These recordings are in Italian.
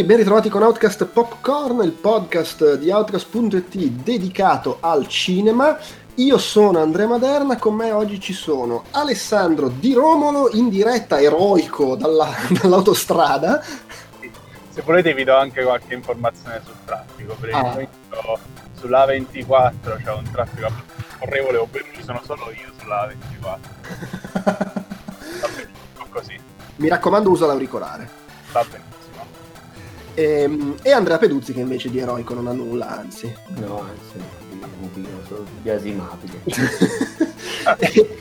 Tutti, ben ritrovati con Outcast Popcorn, il podcast di Outcast.it dedicato al cinema. Io sono Andrea Maderna, con me oggi ci sono Alessandro Di Romolo in diretta eroico dalla, dall'autostrada. Se volete vi do anche qualche informazione sul traffico, per ah. esempio sull'A24 c'è un traffico orrevole, ovvero ci sono solo io sull'A24. Va benissimo, così. Mi raccomando usa l'auricolare. Va benissimo. E, ehm, e, Andrea Peduzzi che invece di eroico non ha nulla, anzi. No, anzi, sono biasimabile.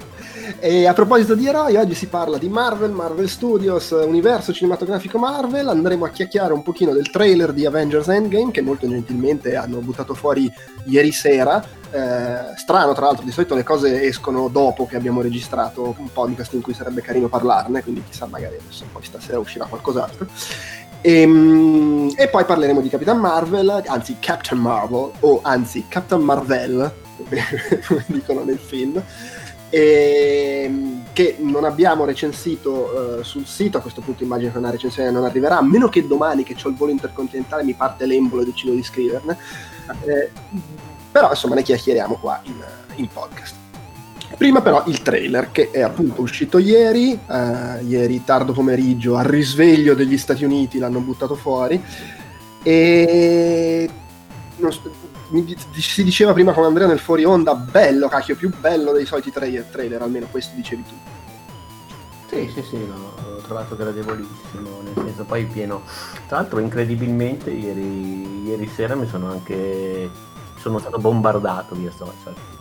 e, a proposito di eroi, oggi si parla di Marvel, Marvel Studios, universo cinematografico Marvel. Andremo a chiacchierare un pochino del trailer di Avengers Endgame che molto gentilmente hanno buttato fuori ieri sera. Eh, strano, tra l'altro, di solito le cose escono dopo che abbiamo registrato un podcast in cui sarebbe carino parlarne, quindi chissà, magari adesso poi stasera uscirà qualcos'altro. E, ehm, e, poi parleremo di Capitan Marvel, anzi Captain Marvel, o anzi Captain Marvel, come dicono nel film, e, ehm, che non abbiamo recensito uh, sul sito, a questo punto immagino che una recensione non arriverà, a meno che domani che ho il volo intercontinentale mi parte l'embolo e decido di scriverne. Eh, però insomma ne chiacchieriamo qua in, in podcast. Prima però il trailer che è appunto uscito ieri, eh, ieri tardo pomeriggio, al risveglio degli Stati Uniti l'hanno buttato fuori e si diceva prima con Andrea nel fuori onda, bello cacchio, più bello dei soliti trailer, trailer almeno questo dicevi tu. Sì, sì, sì, no, l'ho trovato gradevolissimo, nel senso poi pieno. Tra l'altro incredibilmente ieri, ieri sera mi sono anche sono stato bombardato via social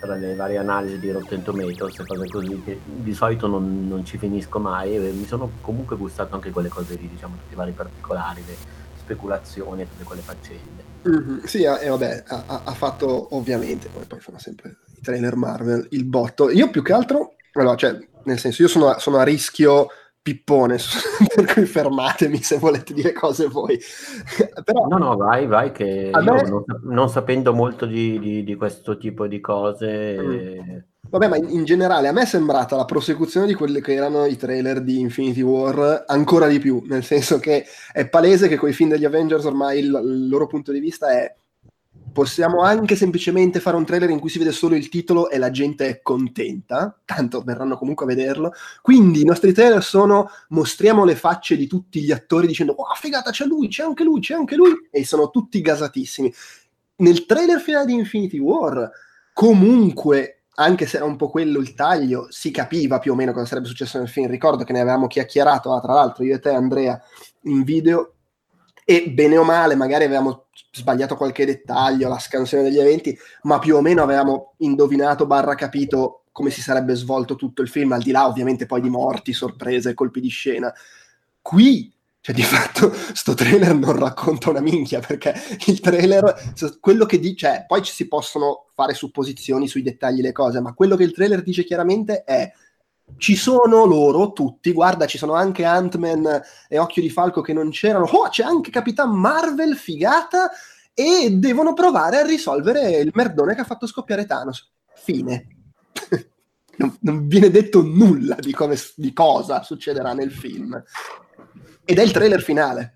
tra le varie analisi di Rotten Tomatoes e cose così che di solito non, non, ci finisco mai e mi sono comunque gustato anche quelle cose lì, diciamo tutti i vari particolari, le speculazioni e tutte quelle faccende. Mm-hmm, sì, e eh, vabbè, ha, ha, fatto ovviamente, poi, poi fanno sempre i trailer Marvel, il botto. Io più che altro, allora, cioè, nel senso, io sono, sono a rischio pippone, per cui fermatemi se volete dire cose voi. Però, no, no, vai, vai, che me... non, non, sapendo molto di, di, di, questo tipo di cose... Mm. Vabbè, ma in, in, generale a me è sembrata la prosecuzione di quelli che erano i trailer di Infinity War ancora di più, nel senso che è palese che con i film degli Avengers ormai il, il loro punto di vista è possiamo anche semplicemente fare un trailer in cui si vede solo il titolo e la gente è contenta, tanto verranno comunque a vederlo. Quindi i nostri trailer sono mostriamo le facce di tutti gli attori dicendo "Oh, figata, c'è lui, c'è anche lui, c'è anche lui" e sono tutti gasatissimi. Nel trailer finale di Infinity War comunque anche se era un po' quello il taglio, si capiva più o meno cosa sarebbe successo nel film. Ricordo che ne avevamo chiacchierato, ah, tra l'altro, io e te, Andrea, in video, e bene o male, magari avevamo sbagliato qualche dettaglio, la scansione degli eventi, ma più o meno avevamo indovinato barra capito come si sarebbe svolto tutto il film, al di là ovviamente poi di morti, sorprese, colpi di scena. Qui, cioè di fatto, sto trailer non racconta una minchia, perché il trailer, quello che dice, cioè, poi ci si possono fare supposizioni sui dettagli le cose, ma quello che il trailer dice chiaramente è ci sono loro tutti, guarda, ci sono anche Ant-Man e Occhio di Falco che non c'erano, oh, c'è anche Capitan Marvel, figata, e devono provare a risolvere il merdone che ha fatto scoppiare Thanos. Fine. non, non, viene detto nulla di, come, di cosa succederà nel film. Ed è il trailer finale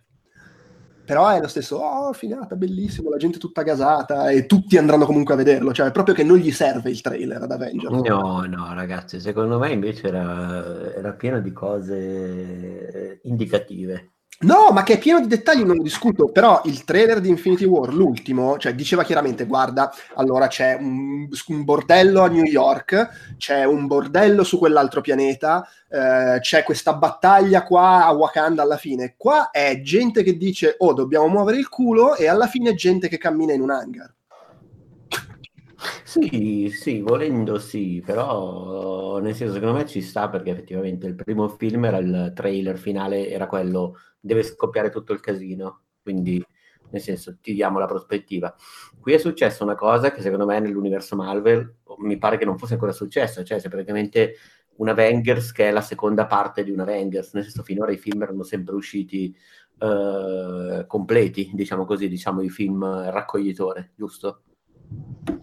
però è lo stesso, oh, finata, bellissimo, la gente tutta gasata e tutti andranno comunque a vederlo, cioè proprio che non gli serve il trailer ad Avengers. No, no, ragazzi, secondo me invece era, era pieno di cose indicative. No, ma che è pieno di dettagli non lo discuto, però il trailer di Infinity War, l'ultimo, cioè diceva chiaramente, guarda, allora c'è un, un bordello a New York, c'è un bordello su quell'altro pianeta, eh, c'è questa battaglia qua a Wakanda alla fine. Qua è gente che dice, oh, dobbiamo muovere il culo, e alla fine è gente che cammina in un hangar. Sì, sì, volendo sì, però nel senso secondo me ci sta perché effettivamente il primo film era il trailer finale, era quello deve scoppiare tutto il casino, quindi nel senso ti diamo la prospettiva. Qui è successa una cosa che secondo me nell'universo Marvel mi pare che non fosse ancora successa, cioè c'è praticamente una Avengers che è la seconda parte di una Avengers, nel senso finora i film erano sempre usciti uh, completi, diciamo così, diciamo i film raccoglitore, giusto?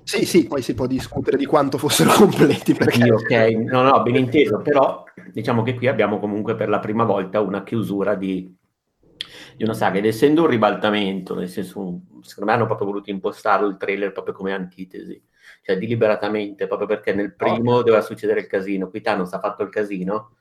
Sì, sì, poi si può discutere di quanto fossero completi. Perché... Sì, ok, no, no, ben inteso, però diciamo che qui abbiamo comunque per la prima volta una chiusura di di una saga ed essendo un ribaltamento, nel senso, secondo me hanno proprio voluto impostarlo il trailer proprio come antitesi, cioè deliberatamente, proprio perché nel primo oh. doveva succedere il casino, qui Thanos ha fatto il casino,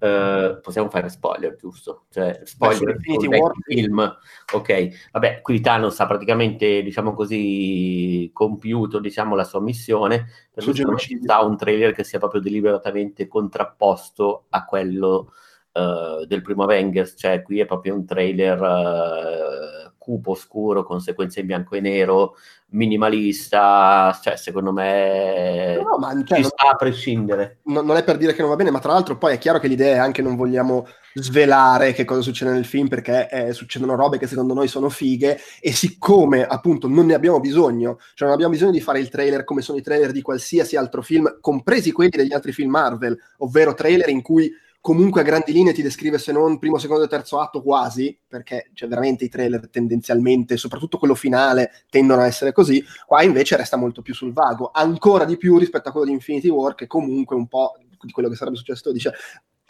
Uh, possiamo fare spoiler, giusto? Cioè, spoiler del film. Ok, vabbè, qui Thanos ha praticamente, diciamo così, compiuto, diciamo, la sua missione. Per questo ci sta un trailer che sia proprio deliberatamente contrapposto a quello uh, del primo Avengers. Cioè, qui è proprio un trailer uh, cupo, scuro, con sequenze in bianco e nero, minimalista, cioè secondo me no, ma, cioè, ci sta a prescindere. Non, non, è per dire che non va bene, ma tra l'altro poi è chiaro che l'idea è anche non vogliamo svelare che cosa succede nel film perché eh, succedono robe che secondo noi sono fighe e siccome appunto non ne abbiamo bisogno, cioè non abbiamo bisogno di fare il trailer come sono i trailer di qualsiasi altro film, compresi quelli degli altri film Marvel, ovvero trailer in cui comunque a grandi linee ti descrive se non primo, secondo e terzo atto quasi, perché cioè, veramente i trailer tendenzialmente, soprattutto quello finale, tendono a essere così, qua invece resta molto più sul vago, ancora di più rispetto a quello di Infinity War, che comunque un po' di quello che sarebbe successo dice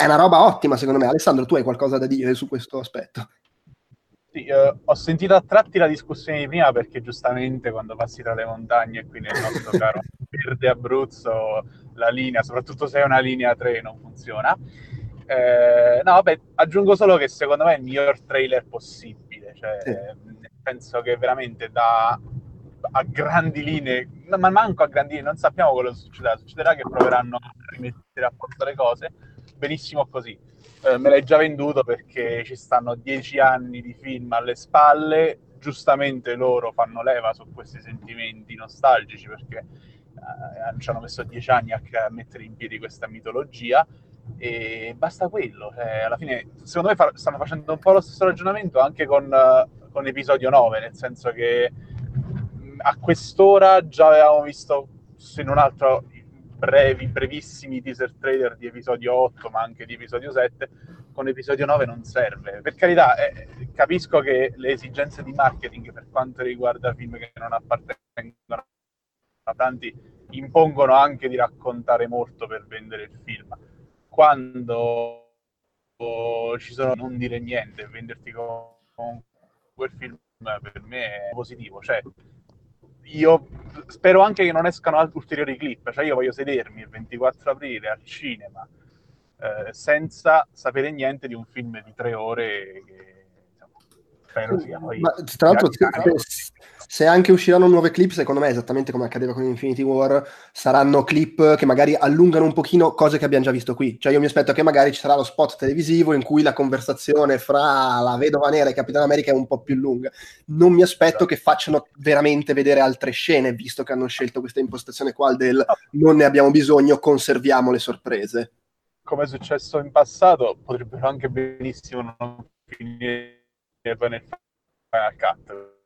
è una roba ottima secondo me. Alessandro, tu hai qualcosa da dire su questo aspetto? Sì, eh, ho sentito a tratti la discussione di prima perché giustamente quando passi tra le montagne qui nel nostro caro verde Abruzzo la linea, soprattutto se è una linea 3, non funziona. Eh, no, vabbè, aggiungo solo che secondo me è il miglior trailer possibile. Cioè, sì. Penso che veramente da a grandi linee, ma manco a grandi linee, non sappiamo quello che succederà. Succederà che proveranno a rimettere a posto le cose. Benissimo così. Eh, me l'hai già venduto perché ci stanno dieci anni di film alle spalle. Giustamente loro fanno leva su questi sentimenti nostalgici perché eh, ci hanno messo dieci anni a, a mettere in piedi questa mitologia e basta quello. Cioè, alla fine, secondo me, fa- stanno facendo un po' lo stesso ragionamento anche con, uh, con episodio 9, nel senso che a quest'ora già avevamo visto, se non altro, brevi, brevissimi teaser trailer di episodio 8, ma anche di episodio 7. Con episodio 9 non serve. Per carità, eh, capisco che le esigenze di marketing per quanto riguarda film che non appartengono a tanti impongono anche di raccontare molto per vendere il film quando ci sono non dire niente, venderti con quel film per me è positivo. Cioè, io spero anche che non escano ulteriori clip, cioè io voglio sedermi il 24 aprile al cinema eh, senza sapere niente di un film di tre ore che spero sia poi Ma, tra l'altro se, anche usciranno nuove clip secondo me esattamente come accadeva con Infinity War saranno clip che magari allungano un pochino cose che abbiamo già visto qui. Cioè io mi aspetto che magari ci sarà lo spot televisivo in cui la conversazione fra la vedova nera e Capitan America è un po' più lunga. Non mi aspetto che facciano veramente vedere altre scene visto che hanno scelto questa impostazione qua del non ne abbiamo bisogno conserviamo le sorprese come è successo in passato potrebbero anche benissimo non finire nel Final Cut.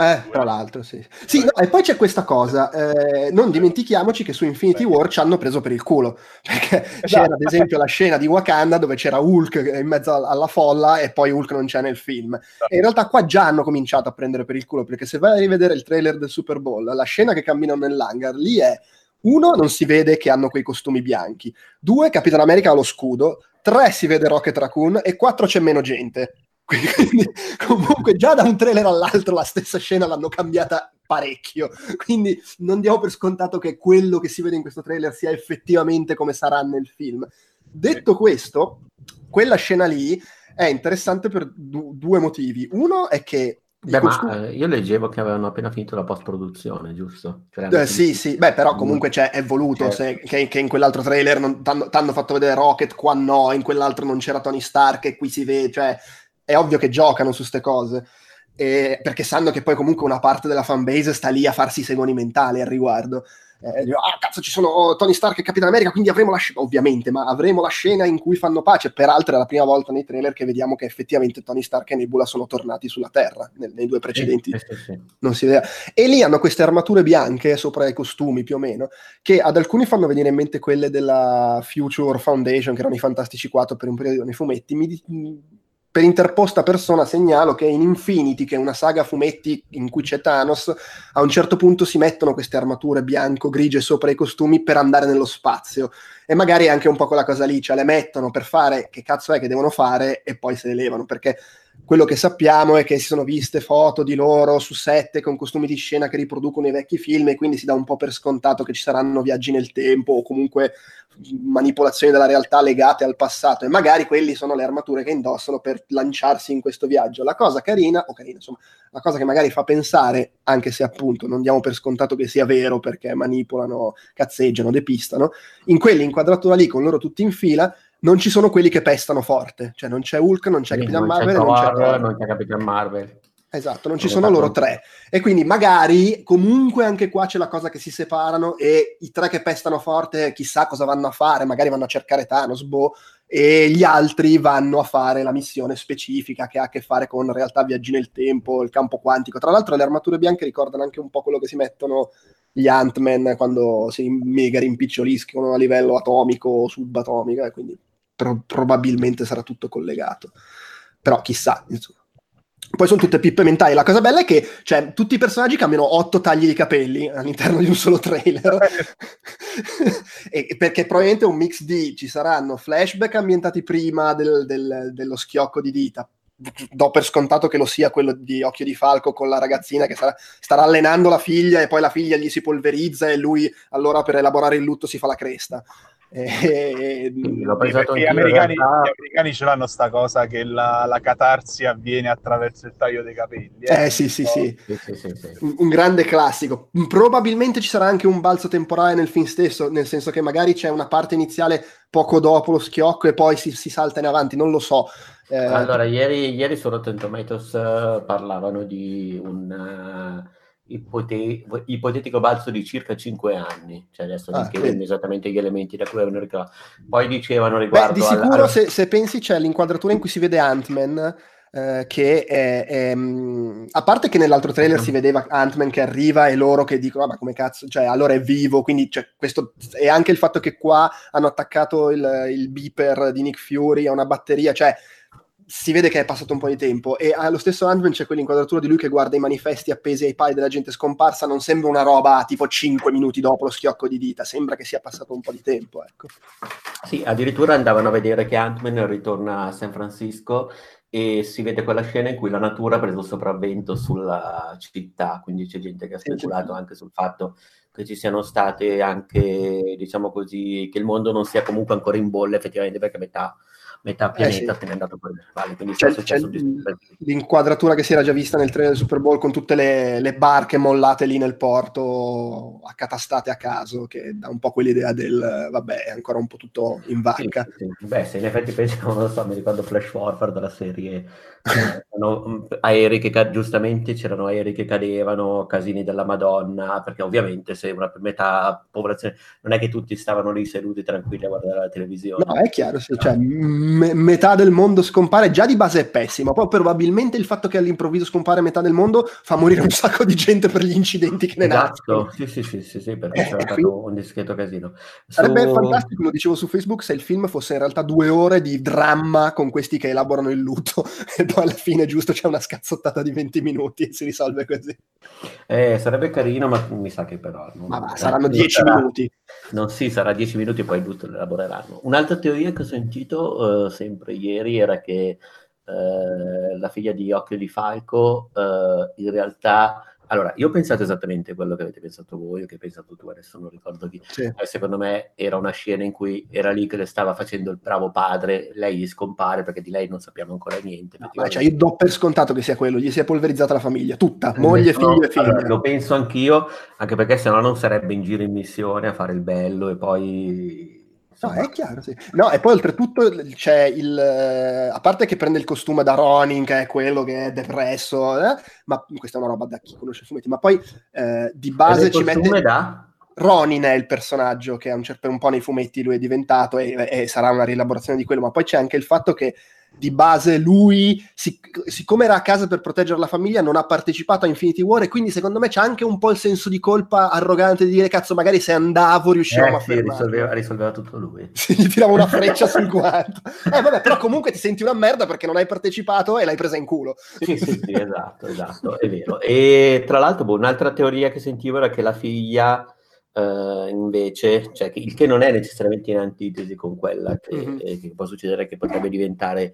Eh, tra l'altro, sì. sì no, e poi c'è questa cosa, eh, non dimentichiamoci che su Infinity War ci hanno preso per il culo, perché esatto. c'era ad esempio la scena di Wakanda dove c'era Hulk in mezzo alla folla e poi Hulk non c'è nel film. E in realtà qua già hanno cominciato a prendere per il culo, perché se vai a rivedere il trailer del Super Bowl, la scena che camminano nell'hangar, lì è uno, non si vede che hanno quei costumi bianchi, due, Capitan America ha lo scudo, tre, si vede Rocket Raccoon e quattro, c'è meno gente. Quindi, comunque, già da un trailer all'altro la stessa scena l'hanno cambiata parecchio. Quindi non diamo per scontato che quello che si vede in questo trailer sia effettivamente come sarà nel film. Detto questo, quella scena lì è interessante per du- due motivi. Uno è che Beh, costumi... ma eh, io leggevo che avevano appena finito la post-produzione, giusto? Cioè, eh, sì, sì, beh, però comunque cioè, è voluto certo. se, che, che, in quell'altro trailer non t'hanno fatto vedere Rocket, qua no, in quell'altro non c'era Tony Stark e qui si vede, cioè è ovvio che giocano su queste cose. Eh, perché sanno che poi comunque una parte della fanbase sta lì a farsi i segoni mentali al riguardo. Eh, ah, cazzo, ci sono Tony Stark e Capitan America, quindi avremo la scena, ovviamente, ma avremo la scena in cui fanno pace. Peraltro è la prima volta nei trailer che vediamo che effettivamente Tony Stark e Nebula sono tornati sulla Terra, nei, nei due precedenti. Sì, sì, sì. Non si vede. E lì hanno queste armature bianche sopra i costumi, più o meno, che ad alcuni fanno venire in mente quelle della Future Foundation, che erano i Fantastici 4 per un periodo nei fumetti. Mi, per interposta persona segnalo che in Infinity, che è una saga fumetti in cui c'è Thanos, a un certo punto si mettono queste armature bianco-grigie sopra i costumi per andare nello spazio. E magari anche un po' quella cosa lì, cioè le mettono per fare che cazzo è che devono fare e poi se le levano, perché quello che sappiamo è che si sono viste foto di loro su sette con costumi di scena che riproducono i vecchi film e quindi si dà un po' per scontato che ci saranno viaggi nel tempo o comunque manipolazioni della realtà legate al passato e magari quelli sono le armature che indossano per lanciarsi in questo viaggio. La cosa carina, o carina insomma, la cosa che magari fa pensare, anche se appunto non diamo per scontato che sia vero perché manipolano, cazzeggiano, depistano, in quell'inquadratura lì con loro tutti in fila non ci sono quelli che pestano forte, cioè non c'è Hulk, non c'è sì, Capitan Marvel, non c'è, Thor, non c'è Capitan Marvel. Esatto, non ci sono loro tre. E quindi magari comunque anche qua c'è la cosa che si separano e i tre che pestano forte chissà cosa vanno a fare, magari vanno a cercare Thanos, boh, e gli altri vanno a fare la missione specifica che ha a che fare con realtà viaggi nel tempo, il campo quantico. Tra l'altro le armature bianche ricordano anche un po' quello che si mettono gli Ant-Man quando si mega rimpiccioliscono a livello atomico o subatomico, e quindi pro- probabilmente sarà tutto collegato. Però chissà, insomma. Poi sono tutte pippe mentali. La cosa bella è che cioè, tutti i personaggi cambiano otto tagli di capelli all'interno di un solo trailer. e, perché probabilmente un mix di ci saranno flashback ambientati prima del, del, dello schiocco di dita. Do per scontato che lo sia quello di Occhio di Falco con la ragazzina che sarà, starà allenando la figlia e poi la figlia gli si polverizza e lui allora per elaborare il lutto si fa la cresta. E, l'ho pensato gli, americani, realtà... gli americani ce l'hanno sta cosa che la, la, catarsi avviene attraverso il taglio dei capelli. Eh, eh sì, sì, sì. sì, sì, sì un, un, grande classico. Probabilmente ci sarà anche un balzo temporale nel film stesso, nel senso che magari c'è una parte iniziale poco dopo lo schiocco e poi si, si salta in avanti, non lo so. Eh, allora, ieri, ieri su Rotten Tomatoes uh, parlavano di un... Uh ipote- ipotetico balzo di circa 5 anni, cioè adesso ah, non esattamente gli elementi da cui avevano ricavato. Poi dicevano riguardo... Beh, di sicuro alla... se, se, pensi c'è l'inquadratura in cui si vede Ant-Man, eh, che è, è, mm, a parte che nell'altro trailer si vedeva Ant-Man che arriva e loro che dicono ah, ma come cazzo cioè allora è vivo quindi cioè, questo e anche il fatto che qua hanno attaccato il, il beeper di Nick Fury a una batteria cioè si vede che è passato un po' di tempo e allo stesso Ant-Man c'è quell'inquadratura di lui che guarda i manifesti appesi ai pali della gente scomparsa, non sembra una roba tipo 5 minuti dopo lo schiocco di dita, sembra che sia passato un po' di tempo, ecco. Sì, addirittura andavano a vedere che Ant-Man ritorna a San Francisco e si vede quella scena in cui la natura ha preso sopravvento sulla città, quindi c'è gente che ha speculato anche sul fatto che ci siano state anche, diciamo così, che il mondo non sia comunque ancora in bolle effettivamente perché metà metà pianeta eh sì. se n'è andato per le spalle. Quindi c'è, c'è, l'inquadratura che si era già vista nel trailer del Super Bowl con tutte le, le, barche mollate lì nel porto, accatastate a caso, che dà un po' quell'idea del vabbè, è ancora un po' tutto in vacca. Sì, sì. Beh, se in effetti pensi, non lo so, mi ricordo Flash Forward della serie aerei che giustamente c'erano aerei che cadevano, casini della Madonna, perché ovviamente se una metà popolazione non è che tutti stavano lì seduti tranquilli a guardare la televisione. No, è chiaro, sì, cioè, me- metà del mondo scompare già di base è pessimo, poi probabilmente il fatto che all'improvviso scompare metà del mondo fa morire un sacco di gente per gli incidenti che ne esatto. Sì, sì, sì, sì, sì, perché eh, c'era stato un discreto casino. Sarebbe Su... fantastico, lo dicevo su Facebook, se il film fosse in realtà due ore di dramma con questi che elaborano il lutto e poi alla fine giusto c'è una scazzottata di 20 minuti e si risolve così. Eh, sarebbe carino, ma mi sa che però... Non... Ma va, saranno 10 sarà... minuti. Non sì, sarà 10 minuti e poi tutto lo elaboreranno. Un'altra teoria che ho sentito uh, sempre ieri era che uh, la figlia di Occhio di Falco uh, in realtà allora, io ho pensato esattamente quello che avete pensato voi o che hai pensato tu, adesso non ricordo chi. Sì. Eh, secondo me era una scena in cui era lì che le stava facendo il bravo padre, lei gli scompare perché di lei non sappiamo ancora niente. No, cioè io do per scontato che sia quello, gli si è polverizzata la famiglia, tutta, eh, moglie, no, figlio e figlia. Allora, lo penso anch'io, anche perché sennò non sarebbe in giro in missione a fare il bello e poi No, è chiaro, sì. No, e poi oltretutto c'è il... Eh, a parte che prende il costume da Ronin, che è quello che è depresso, eh, ma questa è una roba da chi conosce i fumetti, ma poi eh, di base ci mette... Da? Ronin è il personaggio che un, per un po' nei fumetti lui è diventato e, e sarà una rielaborazione di quello, ma poi c'è anche il fatto che di base lui, sic- siccome era a casa per proteggere la famiglia, non ha partecipato a Infinity War e quindi secondo me c'è anche un po' il senso di colpa arrogante di dire cazzo magari se andavo riuscivamo eh, a sì, risolveva, risolveva, tutto lui. Sì, gli tirava una freccia sul guanto. Eh vabbè, però comunque ti senti una merda perché non hai partecipato e l'hai presa in culo. Sì, sì, sì, esatto, esatto, è vero. E tra l'altro boh, un'altra teoria che sentivo era che la figlia... Uh, invece, cioè, il che non è necessariamente in antitesi con quella che, mm-hmm. eh, che può succedere, che potrebbe diventare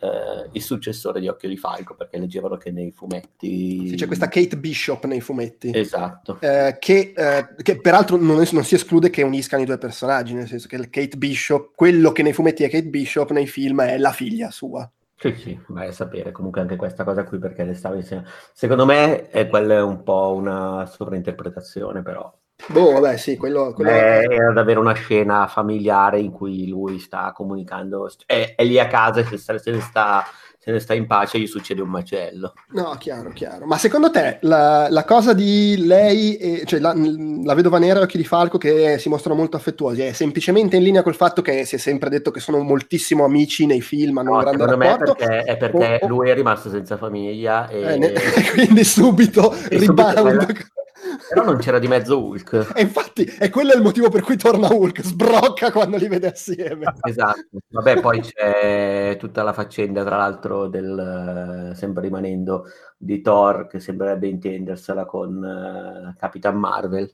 eh, il successore di Occhio di Falco, perché leggevano che nei fumetti... Sì, c'è questa Kate Bishop nei fumetti. Esatto. Eh, che, eh, che, peraltro non, è, non, si esclude che uniscano i due personaggi, nel senso che Kate Bishop, quello che nei fumetti è Kate Bishop, nei film è la figlia sua. Sì, sì, vai a sapere comunque anche questa cosa qui perché le stavo insieme. Secondo me è quella un po' una sovrainterpretazione, però Boh, vabbè, sì, quello, quello... Eh, era davvero una scena familiare in cui lui sta comunicando, è, è lì a casa e se, se, ne sta, se, ne sta, in pace gli succede un macello. No, chiaro, chiaro. Ma secondo te la, la cosa di lei, e, cioè la, la, vedova nera e occhi di falco che si mostrano molto affettuosi, è semplicemente in linea col fatto che si è sempre detto che sono moltissimo amici nei film, hanno no, un grande rapporto? Perché, è perché oh, oh. lui è rimasto senza famiglia e... Eh, ne, quindi subito rebound. Però non c'era di mezzo Hulk. E infatti è quello il motivo per cui torna Hulk, sbrocca quando li vede assieme. Esatto. Vabbè, poi c'è tutta la faccenda, tra l'altro, del sempre rimanendo di Thor, che sembrerebbe intendersela con uh, Capitan Marvel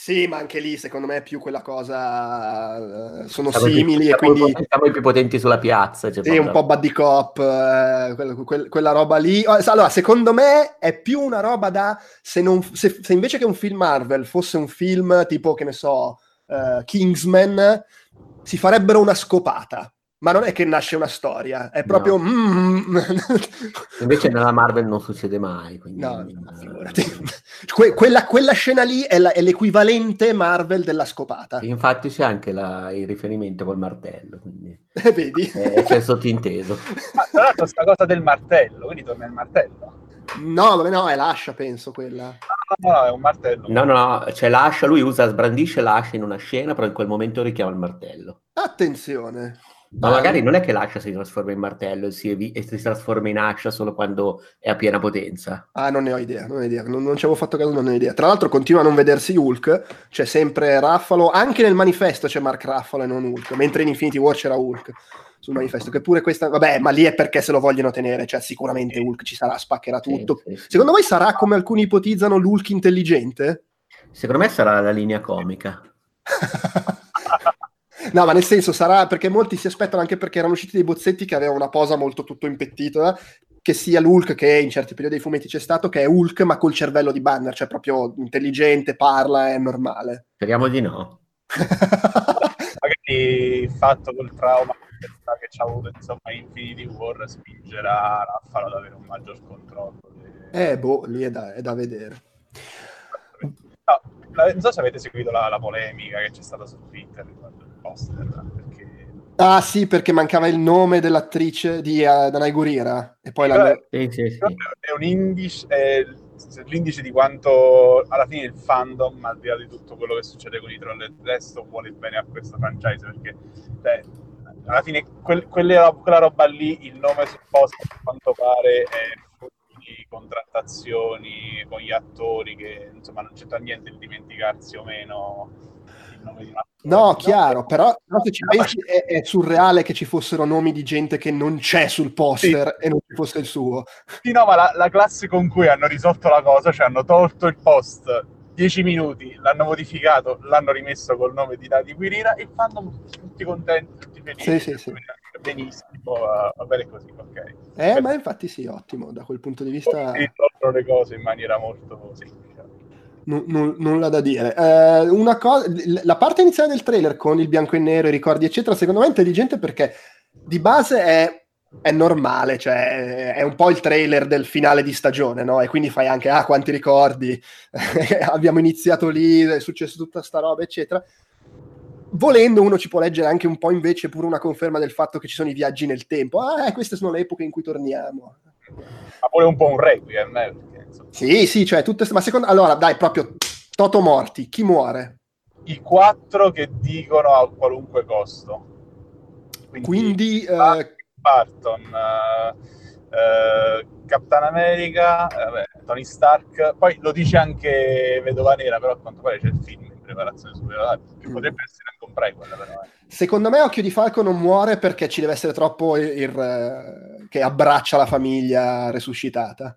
sì, ma anche lì secondo me è più quella cosa. Uh, sono siamo simili più, e quindi. Siamo i più potenti sulla piazza. Cioè sì, un po' buddy cop, uh, quella, quella, quella, roba lì. Oh, allora, secondo me è più una roba da. Se, non, se, se, invece che un film Marvel fosse un film tipo, che ne so, uh, Kingsman, si farebbero una scopata ma non è che nasce una storia, è proprio... No. Mm, Invece nella Marvel non succede mai. Quindi... No, no figurati. Que- quella, quella, scena lì è, la, è, l'equivalente Marvel della scopata. Infatti c'è anche la, il riferimento col martello. Quindi... Eh, vedi? È, c'è sottinteso. Ma tra l'altro questa cosa del martello, quindi torna il martello. No, vabbè, no, è l'ascia, penso quella. No, no, è un martello. No, no, c'è l'ascia, lui usa, sbrandisce l'ascia in una scena, però in quel momento richiama il martello. Attenzione. Ma magari non è che l'ascia si trasforma in martello si evi- e si trasforma in ascia solo quando è a piena potenza. Ah, non ne ho idea, non, ho idea. non, non ci avevo fatto caso, non ne ho idea. Tra l'altro continua a non vedersi Hulk, c'è sempre Raffalo, anche nel manifesto c'è Mark Raffalo e non Hulk, mentre in Infinity War c'era Hulk sul manifesto, che pure questa, vabbè, ma lì è perché se lo vogliono tenere, cioè sicuramente Hulk ci sarà, spaccherà tutto. Sì, sì, sì. Secondo voi sarà come alcuni ipotizzano l'Hulk intelligente? Secondo me sarà la linea comica. No, ma nel senso sarà perché molti si aspettano anche perché erano usciti dei bozzetti che avevano una posa molto tutto impettito, eh? che sia l'Hulk che in certi periodi dei fumetti c'è stato, che è Hulk ma col cervello di Banner, cioè proprio intelligente, parla, è normale. Speriamo di no. Magari fatto col trauma che ci ha avuto insomma Infinity War spingerà Raffalo ad avere un maggior controllo. Eh, boh, lì è da, è da vedere. No, non so se avete seguito la, la polemica che c'è stata su Twitter riguardo poster. Perché... Ah sì, perché mancava il nome dell'attrice di uh, Danai Gurira. E poi sì, sì, sì. È un indice, è l'indice di quanto alla fine il fandom, al di là di tutto quello che succede con i troll e il resto, vuole bene a questo franchise. Perché cioè, alla fine quel, quelle, quella roba lì, il nome sul poster, a quanto pare, è di contrattazioni con gli attori che insomma non c'entra niente di dimenticarsi o meno No, chiaro, però, però se ci pensi è, è, surreale che ci fossero nomi di gente che non c'è sul poster sì. e non ci fosse il suo. Sì, no, ma la, la, classe con cui hanno risolto la cosa, cioè hanno tolto il post 10 minuti, l'hanno modificato, l'hanno rimesso col nome di Dati Quirina e fanno tutti contenti, tutti felici. Sì, sì, sì. Benissimo, va, va bene così, ok. Eh, ma infatti sì, ottimo, da quel punto di vista... Sì, le cose in maniera molto semplice n- n- nulla da dire. Eh, una cosa, la parte iniziale del trailer con il bianco e nero, i ricordi, eccetera, secondo me è intelligente perché di base è, è normale, cioè è un po' il trailer del finale di stagione, no? E quindi fai anche, ah, quanti ricordi, abbiamo iniziato lì, è successo tutta sta roba, eccetera. Volendo, uno ci può leggere anche un po' invece pure una conferma del fatto che ci sono i viaggi nel tempo. Ah, eh, queste sono le epoche in cui torniamo. Ma pure un po' un requiem, eh? Sì, sì, cioè tutte... Ma secondo... Allora, dai, proprio Toto morti. Chi muore? I quattro che dicono a qualunque costo. Quindi... Quindi uh... Barton, uh, uh, Capitan America, vabbè, Tony Stark. Poi lo dice anche Vedova Nera, però a quanto pare c'è il film in preparazione su Vedova mm. potrebbe essere anche un prequel, però. Eh. Secondo me Occhio di Falco non muore perché ci deve essere troppo il, il, che abbraccia la famiglia resuscitata.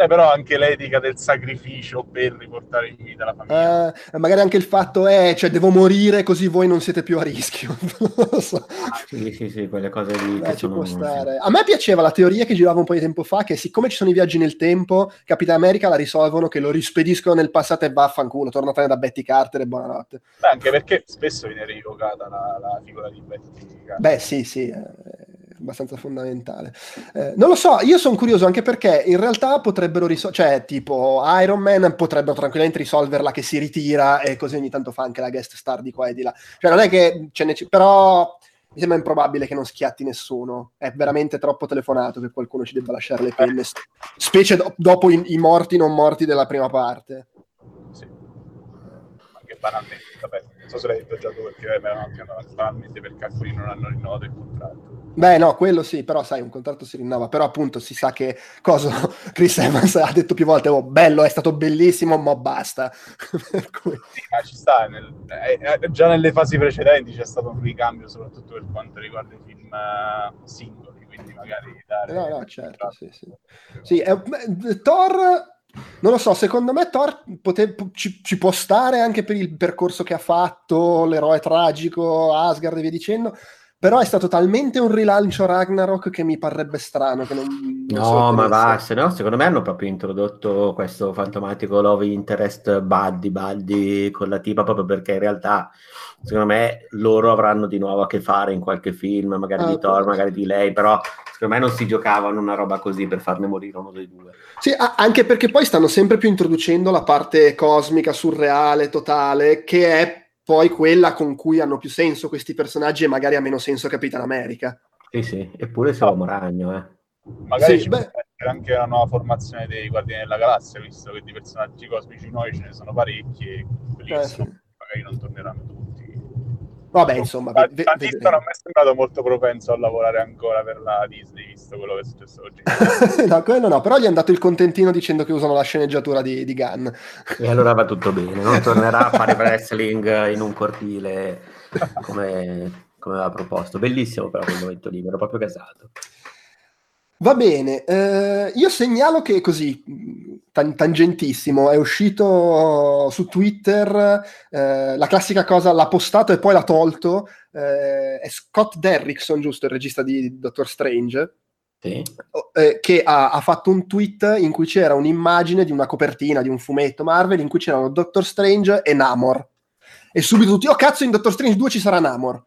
Beh, però anche l'etica del sacrificio per riportare in vita la famiglia. Eh, magari anche il fatto è, cioè, devo morire così voi non siete più a rischio. non lo so. Ah, sì, sì, sì, quelle cose lì. Eh, sono... A me piaceva la teoria che girava un po' di tempo fa, che siccome ci sono i viaggi nel tempo, Capitan America la risolvono che lo rispediscono nel passato e vaffanculo, tornate da Betty Carter e buonanotte. Beh, anche perché spesso viene rievocata la, la figura di Betty Carter. Beh, sì, sì. Eh abbastanza fondamentale. Eh, non lo so, io sono curioso anche perché in realtà potrebbero risolvere, cioè tipo Iron Man potrebbero tranquillamente risolverla che si ritira e così ogni tanto fa anche la guest star di qua e di là. Cioè non è che ce ne... però mi sembra improbabile che non schiatti nessuno. È veramente troppo telefonato che qualcuno ci debba lasciare le penne, specie do- dopo i-, i morti non morti della prima parte. Banalmente, vabbè, non so se l'hai detto già tu perché me l'hanno banalmente per calcoli non hanno rinnovato il contratto Beh, no, quello sì, però sai, un contratto si rinnova, però appunto si sa che cosa Chris Evans ha detto più volte, oh, bello, è stato bellissimo, ma basta. cui... Sì, ma ci sta, nel, eh, eh, già nelle fasi precedenti c'è stato un ricambio, soprattutto per quanto riguarda i film uh, singoli, quindi magari dare... No, no, certo, sì, sì. sì è, Thor... Non lo so, secondo me Thor pote- ci, ci, può stare anche per il percorso che ha fatto, l'eroe tragico, Asgard e via dicendo, però è stato talmente un rilancio Ragnarok che mi parrebbe strano non, non no ma va se no secondo me hanno proprio introdotto questo fantomatico love interest buddy buddy con la tipa proprio perché in realtà secondo me loro avranno di nuovo a che fare in qualche film magari ah, di Thor magari di lei però secondo me non si giocavano una roba così per farne morire uno dei due sì anche perché poi stanno sempre più introducendo la parte cosmica surreale totale che è poi quella con cui hanno più senso questi personaggi e magari ha meno senso Capitan America. Sì, sì, eppure siamo no. Ragno, eh. Magari sì, ci beh... anche una nuova formazione dei Guardiani della Galassia, visto che di personaggi cosmici noi ce ne sono parecchi e quelli eh, sì. magari non torneranno tutti. Vabbè, insomma, ve- Batista non mi è sembrato molto propenso a lavorare ancora per la Disney, visto quello che è successo oggi. no, quello no, però gli hanno dato il contentino dicendo che usano la sceneggiatura di, di Gunn. E allora va tutto bene, non tornerà a fare wrestling in un cortile come, come aveva proposto. Bellissimo però quel momento lì, mi ero proprio casato. Va bene, eh, io segnalo che così, tan- tangentissimo, è uscito su Twitter eh, la classica cosa, l'ha postato e poi l'ha tolto, eh, è Scott Derrickson, giusto, il regista di Doctor Strange, sì. Eh, che ha, ha, fatto un tweet in cui c'era un'immagine di una copertina di un fumetto Marvel in cui c'erano Doctor Strange e Namor. E subito tutti, oh cazzo, in Doctor Strange 2 ci sarà Namor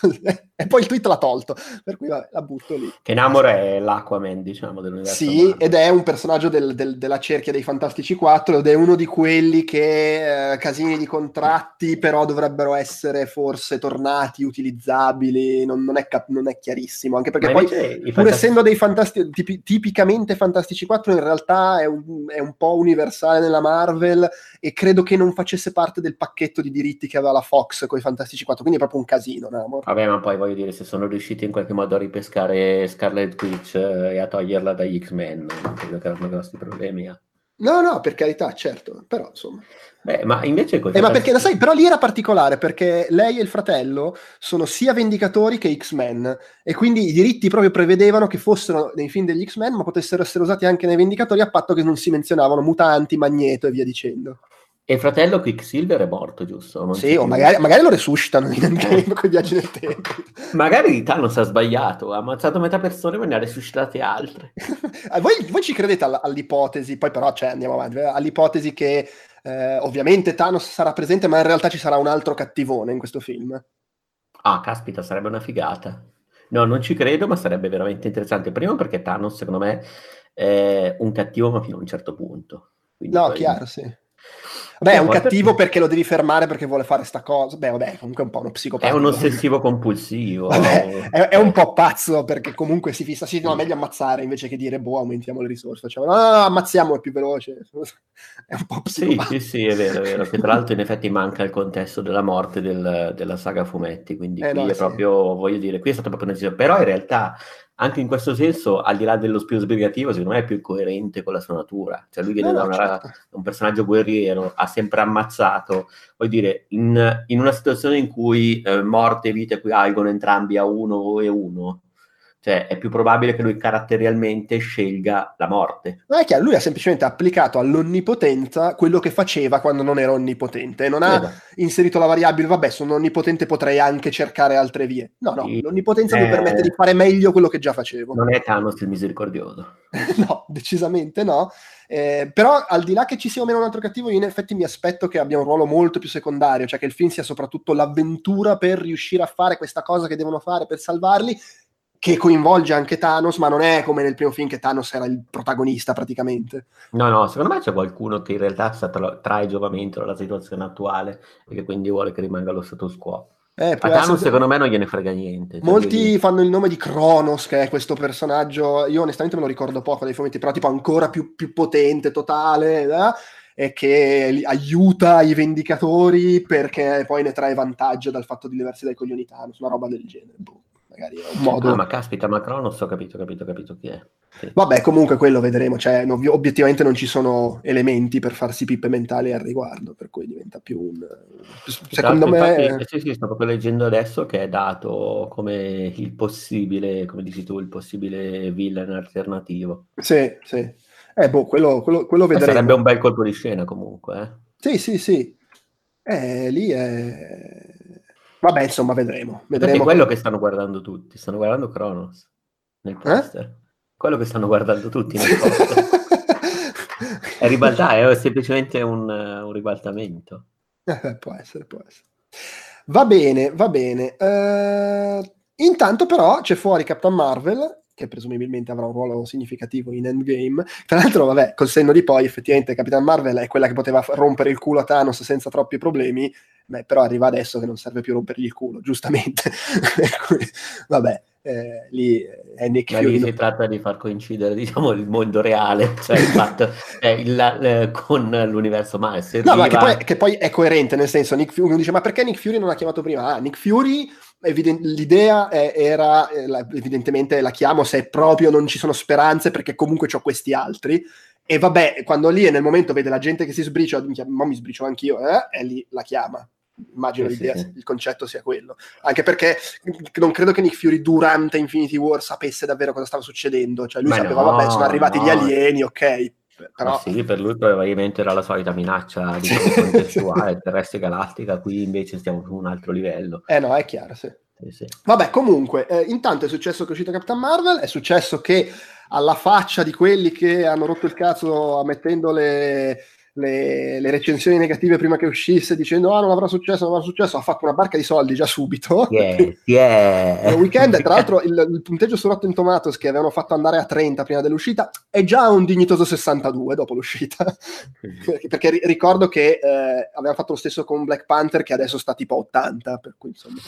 e poi il tweet l'ha tolto, per cui vabbè, la butto lì. Che Namor è l'Aquaman, diciamo, dell'universo. Sì, Marvel. ed è un personaggio del, del, della cerchia dei Fantastici 4 ed è uno di quelli che eh, casini di contratti, però dovrebbero essere forse tornati, utilizzabili, non, non, è, cap- non è, chiarissimo, anche perché Ma poi, pur fantastici... essendo dei fantasti- tipi- tipicamente Fantastici 4, in realtà è un, è un po' universale nella Marvel e credo che non facesse parte del pacchetto di diritti che aveva la Fox con i Fantastici 4, quindi è proprio un casino, Namor. Vabbè, ma poi voglio dire, se sono riusciti in qualche modo a ripescare Scarlet Witch eh, e a toglierla dagli X-Men, non credo che erano grossi problemi. Eh. No, no, per carità, certo, però insomma. Beh, ma invece eh, ma perché, lo sai, però lì era particolare perché lei e il fratello sono sia Vendicatori che X-Men e quindi i diritti proprio prevedevano che fossero nei film degli X-Men ma potessero essere usati anche nei Vendicatori a patto che non si menzionavano mutanti, magneto e via dicendo. E il fratello Quicksilver è morto, giusto? Non sì, o magari, magari, lo resuscitano in Endgame con i viaggi nel tempo. magari Thanos ha sbagliato, ha ammazzato metà persone ma ne ha resuscitate altre. voi, voi, ci credete all'ipotesi, poi però cioè, andiamo avanti, all'ipotesi che eh, ovviamente Thanos sarà presente ma in realtà ci sarà un altro cattivone in questo film? Ah, caspita, sarebbe una figata. No, non ci credo, ma sarebbe veramente interessante. Primo perché Thanos, secondo me, è un cattivo ma fino a un certo punto. Quindi no, poi... chiaro, sì Beh, è un cattivo perché... perché lo devi fermare perché vuole fare sta cosa. Beh, vabbè, comunque è un po' uno psicopatico. È un ossessivo compulsivo. Vabbè, è, è, un po' pazzo perché comunque si fissa, sì, no, meglio ammazzare invece che dire, boh, aumentiamo le risorse. Facciamo, no, no, no, ammazziamo, è più veloce. È un po' psicopatico. Sì, sì, sì, è vero, è vero. Che tra l'altro in effetti manca il contesto della morte del, della saga fumetti, quindi eh, qui no, è sì. proprio, voglio dire, qui è stato proprio necessario. Però in realtà anche in questo senso, al di là dello più sbrigativo, secondo me è più coerente con la sua natura. Cioè, lui viene no, da una, certo. un personaggio guerriero, ha sempre ammazzato. Vuol dire, in, in una situazione in cui eh, morte e vita equivalgono entrambi a uno e uno, Cioè, è più probabile che lui caratterialmente scelga la morte. Non è chiaro, lui ha semplicemente applicato all'onnipotenza quello che faceva quando non era onnipotente. Non ha esatto. inserito la variabile, vabbè, sono onnipotente, potrei anche cercare altre vie. No, no, sì. l'onnipotenza eh... mi permette di fare meglio quello che già facevo. Non è Thanos il misericordioso. no, decisamente no. Eh, però al di là che ci sia o meno un altro cattivo, io in effetti mi aspetto che abbia un ruolo molto più secondario, cioè che il film sia soprattutto l'avventura per riuscire a fare questa cosa che devono fare per salvarli che coinvolge anche Thanos, ma non è come nel primo film che Thanos era il protagonista praticamente. No, no, secondo me c'è qualcuno che in realtà tra- trae giovamento dalla situazione attuale e che quindi vuole che rimanga lo status quo. Eh, a Thanos essere... secondo me non gliene frega niente. Molti fanno il nome di Kronos, che è questo personaggio, io onestamente me lo ricordo poco dei fumetti, però tipo ancora più, più potente, totale, eh? e che aiuta i vendicatori perché poi ne trae vantaggio dal fatto di levarsi dai coglioni Thanos, una roba del genere. Boh magari è un modo... Ah, ma caspita, ma Cronos ho capito, capito, capito chi è. Sì. Vabbè, comunque quello vedremo, cioè, no, obiettivamente non ci sono elementi per farsi pippe mentali al riguardo, per cui diventa più un... Secondo me... Infatti, sì, sì, sto proprio leggendo adesso che è dato come il possibile, come dici tu, il possibile villain alternativo. Sì, sì. Eh, boh, quello, quello, quello vedremo. Sarebbe un bel colpo di scena comunque, eh. Sì, sì, sì. Eh, lì è Vabbè, insomma, vedremo. vedremo. È quello che stanno guardando tutti. Stanno guardando Kronos nel eh? poster. Eh? Quello che stanno guardando tutti nel poster. è ribaltare, è semplicemente un, un ribaltamento. Eh, può essere, può essere. Va bene, va bene. Uh, intanto però c'è fuori Captain Marvel che presumibilmente avrà un ruolo significativo in Endgame. Tra l'altro, vabbè, col senno di poi, effettivamente Capitan Marvel è quella che poteva rompere il culo a Thanos senza troppi problemi, beh, però arriva adesso che non serve più rompergli il culo, giustamente. vabbè, eh, lì è Nick Ma Fury. si tratta di far coincidere, diciamo, il mondo reale, cioè il fatto, eh, il, eh, con l'universo Marvel. No, ma che poi, che poi, è coerente, nel senso, Nick Fury, uno dice, ma perché Nick Fury non ha chiamato prima? Ah, Nick Fury Eviden- l'idea è, era, eh, evidentemente la chiamo se proprio non ci sono speranze perché comunque ho questi altri. E vabbè, quando lì è nel momento vede la gente che si sbriciola, mi, chiama, mi sbriciolo anch'io, eh, e lì la chiama. Immagino sì, l'idea, sì. il concetto sia quello. Anche perché non credo che Nick Fury durante Infinity War sapesse davvero cosa stava succedendo. Cioè lui Ma sapeva, no, vabbè, sono arrivati no. gli alieni, ok, però... sì, per lui probabilmente era la solita minaccia di contestuale terrestre galattica, qui invece stiamo su un altro livello. Eh no, è chiaro, sì. sì, sì. Vabbè, comunque, eh, intanto è successo che è uscito Captain Marvel, è successo che alla faccia di quelli che hanno rotto il cazzo mettendo le le, le, recensioni negative prima che uscisse dicendo ah non avrà successo, non avrà successo, ha fatto una barca di soldi già subito. Yeah, yeah. weekend, tra l'altro il, il, punteggio su Rotten Tomatoes che avevano fatto andare a 30 prima dell'uscita è già un dignitoso 62 dopo l'uscita. Perché ri- ricordo che eh, aveva fatto lo stesso con Black Panther che adesso sta tipo a 80, per cui insomma...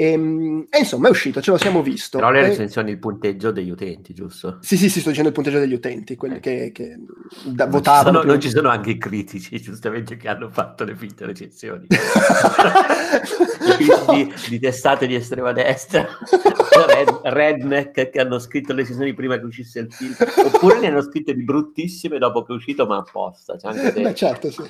E, ehm, e, insomma è uscito, ce lo siamo visto. Però le recensioni, e... il punteggio degli utenti, giusto? Sì, sì, sì, sto dicendo il punteggio degli utenti, quelli eh. che, che da, non votavano. Ci sono, non ci sono anche i critici, giustamente, che hanno fatto le finte recensioni. di, di, testate di estrema destra, red, redneck che hanno scritto le recensioni prima che uscisse il film, oppure ne hanno scritte di bruttissime dopo che è uscito, ma apposta. Cioè anche Beh, certo, sì.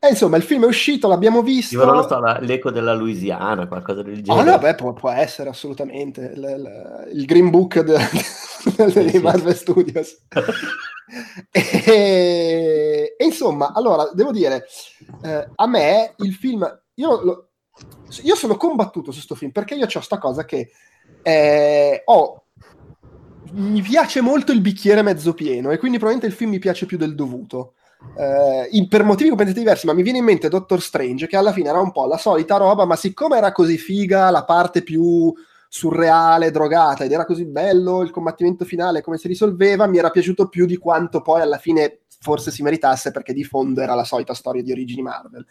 E insomma, il film è uscito, l'abbiamo visto. Io non lo so, l'eco della Louisiana, qualcosa del genere. Oh, no, beh, può, può essere assolutamente il, il, il Green Book de, de, dei sì, Marvel sì. Studios. e, e, insomma, allora, devo dire, eh, a me il film, io, lo, io sono combattuto su questo film perché io ho questa cosa che eh, ho mi piace molto il bicchiere mezzo pieno e quindi probabilmente il film mi piace più del dovuto eh, in, per motivi completamente diversi, ma mi viene in mente Doctor Strange, che alla fine era un po' la solita roba, ma siccome era così figa la parte più surreale, drogata, ed era così bello il combattimento finale, come si risolveva, mi era piaciuto più di quanto poi alla fine forse si meritasse, perché di fondo era la solita storia di origini Marvel.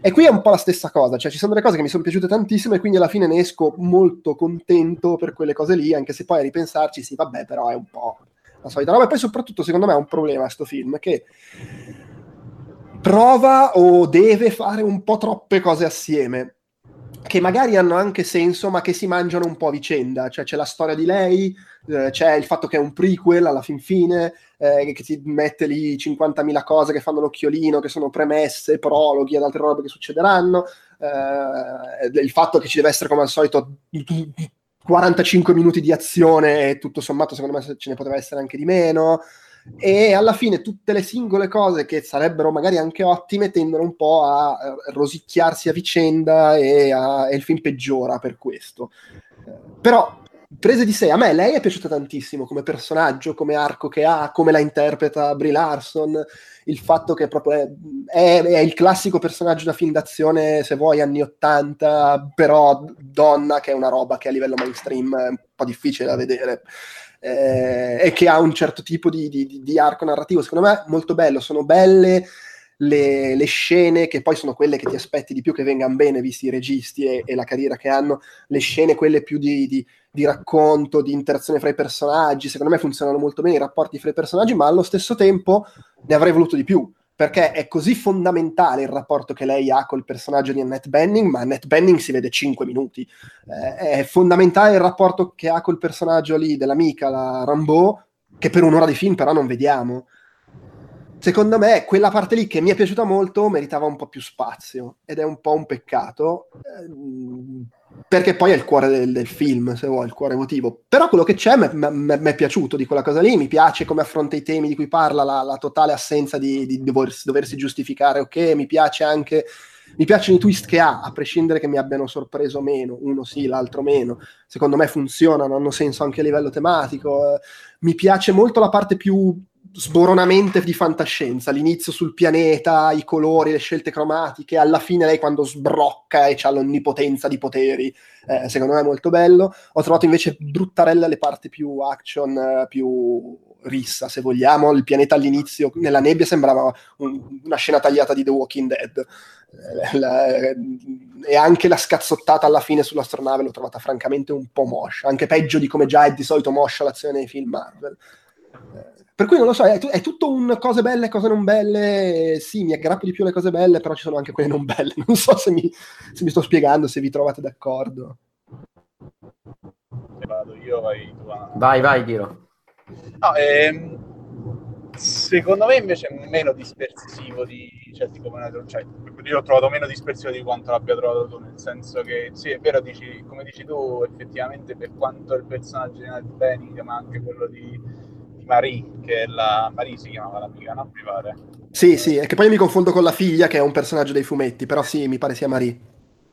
E qui è un po' la stessa cosa, cioè ci sono delle cose che mi sono piaciute tantissimo e quindi alla fine ne esco molto contento per quelle cose lì, anche se poi a ripensarci, sì, vabbè, però è un po' la solita roba. E poi soprattutto, secondo me, è un problema questo film, che prova o deve fare un po' troppe cose assieme che magari hanno anche senso, ma che si mangiano un po' a vicenda. Cioè, c'è la storia di lei, eh, c'è il fatto che è un prequel alla fin fine, eh, che ti mette lì 50.000 cose che fanno l'occhiolino, che sono premesse, prologhi ed altre robe che succederanno. Eh, il fatto che ci deve essere, come al solito, 45 minuti di azione e tutto sommato secondo me ce ne poteva essere anche di meno e alla fine tutte le singole cose che sarebbero magari anche ottime tendono un po' a rosicchiarsi a vicenda e, a, e il film peggiora per questo. Però prese di sé, a me lei è piaciuta tantissimo come personaggio, come arco che ha, come la interpreta Brie Larson, il fatto che proprio è, è, è, il classico personaggio da film d'azione, se vuoi, anni 80, però donna, che è una roba che a livello mainstream è un po' difficile da vedere. Eh, e che ha un certo tipo di, di, di arco narrativo, secondo me molto bello, sono belle le, le, scene che poi sono quelle che ti aspetti di più che vengano bene, visti i registi e, e la carriera che hanno, le scene quelle più di, di, di, racconto, di interazione fra i personaggi, secondo me funzionano molto bene i rapporti fra i personaggi, ma allo stesso tempo ne avrei voluto di più. Perché è così fondamentale il rapporto che lei ha col personaggio di Annette Benning, ma Annette Benning si vede 5 minuti. Eh, è fondamentale il rapporto che ha col personaggio lì dell'amica, la Rambeau, che per un'ora di film però non vediamo secondo me quella parte lì che mi è piaciuta molto meritava un po' più spazio ed è un po' un peccato ehm, perché poi è il cuore del, del, film se vuoi, il cuore emotivo però quello che c'è mi è piaciuto di quella cosa lì mi piace come affronta i temi di cui parla la, la totale assenza di, di doversi, doversi, giustificare ok mi piace anche mi piacciono i twist che ha, a prescindere che mi abbiano sorpreso meno, uno sì, l'altro meno. Secondo me funzionano, hanno senso anche a livello tematico. mi piace molto la parte più sboronamente di fantascienza, l'inizio sul pianeta, i colori, le scelte cromatiche, alla fine lei quando sbrocca e ha l'onnipotenza di poteri, eh, secondo me è molto bello. Ho trovato invece bruttarella le parti più action, eh, più rissa, se vogliamo. Il pianeta all'inizio, nella nebbia, sembrava un, una scena tagliata di The Walking Dead. Eh, la, e anche la scazzottata alla fine sull'astronave l'ho trovata francamente un po' moscia, anche peggio di come già è di solito moscia l'azione nei film Marvel. Eh, per cui non lo so, è, è, tutto un cose belle cose non belle. Sì, mi aggrappo di più alle cose belle, però ci sono anche quelle non belle. Non so se mi, se mi sto spiegando, se vi trovate d'accordo. Vado io, vai tu. Vai, vai, Diro. No, ehm, secondo me invece è meno dispersivo di certi come cioè, io ho trovato meno dispersivo di quanto l'abbia trovato tu, nel senso che sì, è vero, dici, come dici tu, effettivamente per quanto il personaggio di Night Benning, ma anche quello di Marie, che è la... Marie si chiamava l'amica, no? Mi pare. Sì, sì, è che poi mi confondo con la figlia che è un personaggio dei fumetti, però sì, mi pare sia Marie.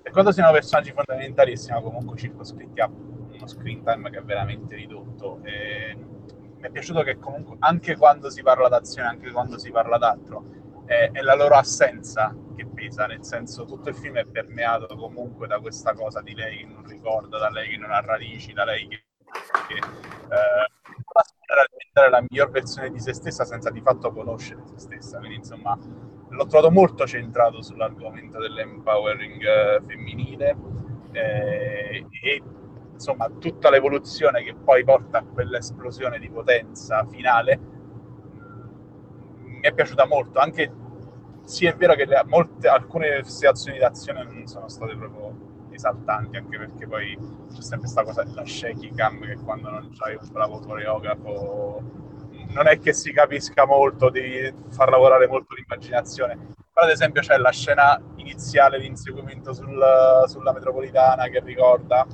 E quando siano personaggi fondamentali siamo comunque circoscritti a uno screen time che è veramente ridotto. E mi è piaciuto che comunque, anche quando si parla d'azione, anche quando si parla d'altro, è, è la loro assenza che pesa, nel senso tutto il film è permeato comunque da questa cosa di lei che non ricorda, da lei che non ha radici, da lei che... che eh, a diventare la miglior versione di se stessa senza di fatto conoscere se stessa. Quindi, insomma, l'ho trovato molto centrato sull'argomento dell'empowering eh, femminile eh, e insomma tutta l'evoluzione che poi porta a quell'esplosione di potenza finale mi è piaciuta molto. Anche sì, è vero che le, molte, alcune situazioni d'azione non sono state proprio esaltanti, anche perché poi c'è sempre questa cosa della shaky cam che quando non c'hai un bravo coreografo non è che si capisca molto, devi far lavorare molto l'immaginazione. Però ad esempio c'è la scena iniziale di inseguimento sul, sulla metropolitana che ricorda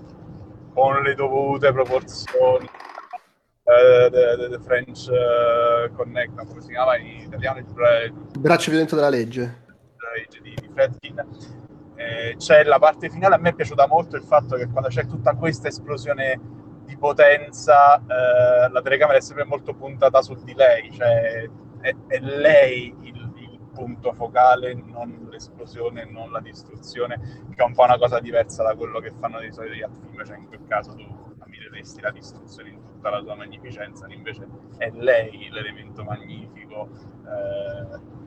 con le dovute proporzioni uh, the, the, French uh, Connect, come si chiama in italiano? Il, il braccio violento della legge. Di, di Fredkin eh, c'è la parte finale, a me è piaciuta molto il fatto che quando c'è tutta questa esplosione di potenza, eh, la telecamera è sempre molto puntata su di lei, cioè è, è lei il, il, punto focale, non l'esplosione, non la distruzione, che è un po' una cosa diversa da quello che fanno di solito gli altri film, cioè in quel caso tu ammireresti la distruzione in tutta la sua magnificenza, invece è lei l'elemento magnifico. Eh,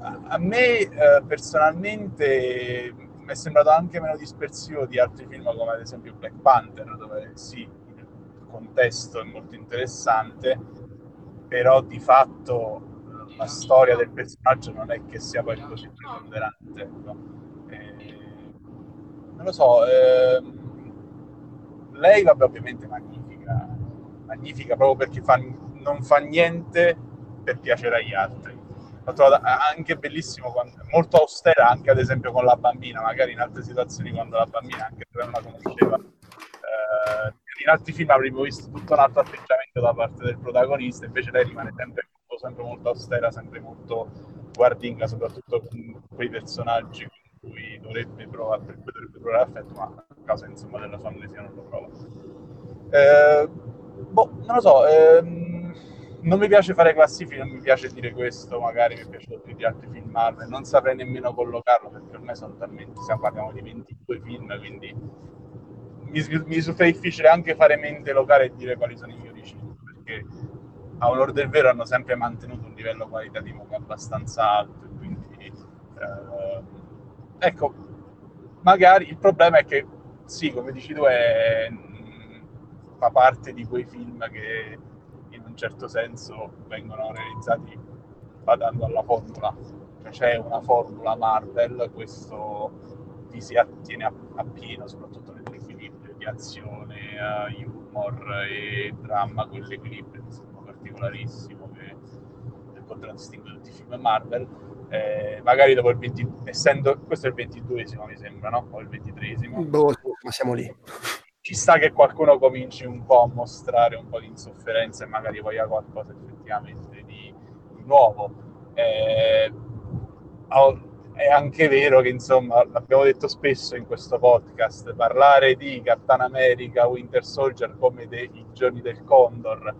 a me eh, personalmente mi è sembrato anche meno dispersivo di altri film come ad esempio Black Panther, dove sì, il contesto è molto interessante, però di fatto la storia del personaggio non è che sia poi così preponderante. Ecco. non lo so, eh, lei vabbè ovviamente magnifica, magnifica proprio perché fa, non fa niente per piacere agli altri l'ho trovata anche bellissimo, molto austera anche ad esempio con la bambina, magari in altre situazioni quando la bambina, anche se non la conosceva, Eh, in altri film avremmo visto tutto un altro atteggiamento da parte del protagonista, invece lei rimane sempre, sempre molto austera, sempre molto guardinga, soprattutto con quei personaggi con cui dovrebbe provare, per cui dovrebbe provare affetto, ma a causa insomma, della sua amnesia non lo prova. Eh, boh, non lo so, ehm, non mi piace fare classifiche, non mi piace dire questo, magari mi è più di altri film Marvel, non saprei nemmeno collocarlo perché ormai sono talmente, stiamo parliamo di 22 film, quindi mi, mi risulta difficile anche fare mente locale e dire quali sono i migliori film, perché a onore del vero hanno sempre mantenuto un livello qualitativo abbastanza alto, quindi eh, ecco, magari il problema è che sì, come dici tu, è, fa parte di quei film che certo senso vengono realizzati badando alla formula. Cioè c'è una formula Marvel, questo vi si attiene a, a pieno, soprattutto nell'equilibrio di azione, uh, humor e dramma, quell'equilibrio insomma, particolarissimo che, contraddistingue tutti i film Marvel. Eh, magari dopo il 20, essendo questo è il 22esimo mi sembra, no? O il 23esimo. Boh, ma siamo lì ci sta che qualcuno cominci un po' a mostrare un po' di insofferenza e magari voglia qualcosa effettivamente di, di nuovo. Eh, è anche vero che, insomma, l'abbiamo detto spesso in questo podcast, parlare di Captain America, Winter Soldier come dei giorni del Condor,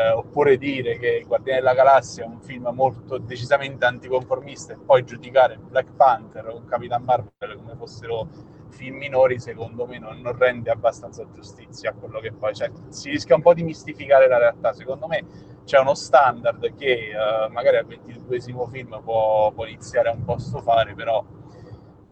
eh, oppure dire che Guardiani della Galassia è un film molto decisamente anticonformista e poi giudicare Black Panther o Capitan Marvel come fossero film minori secondo me non, non, rende abbastanza giustizia a quello che poi c'è. Si rischia un po' di mistificare la realtà. Secondo me c'è uno standard che uh, magari al ventiduesimo film può, può, iniziare a un po' stufare, però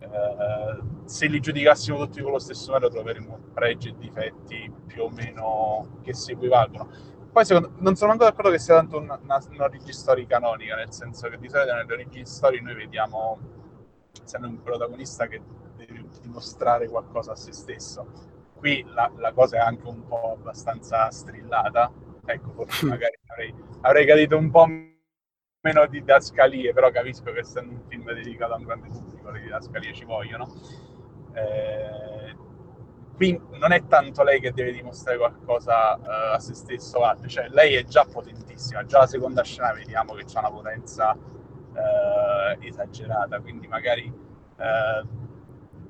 uh, se li giudicassimo tutti con lo stesso metodo troveremmo pregi e difetti più o meno che si equivalgono. Poi secondo, non sono ancora d'accordo che sia tanto una, una, origin story canonica, nel senso che di solito nelle origin story noi vediamo sempre un protagonista che dimostrare qualcosa a se stesso. Qui la, la cosa è anche un po' abbastanza strillata, ecco, forse magari avrei, avrei capito un po' meno di didascalie, però capisco che essendo un film dedicato a un grande pubblico le didascalie ci vogliono. Eh, non è tanto lei che deve dimostrare qualcosa uh, a se stesso, cioè lei è già potentissima, già la seconda scena vediamo che ha una potenza uh, esagerata, quindi magari uh,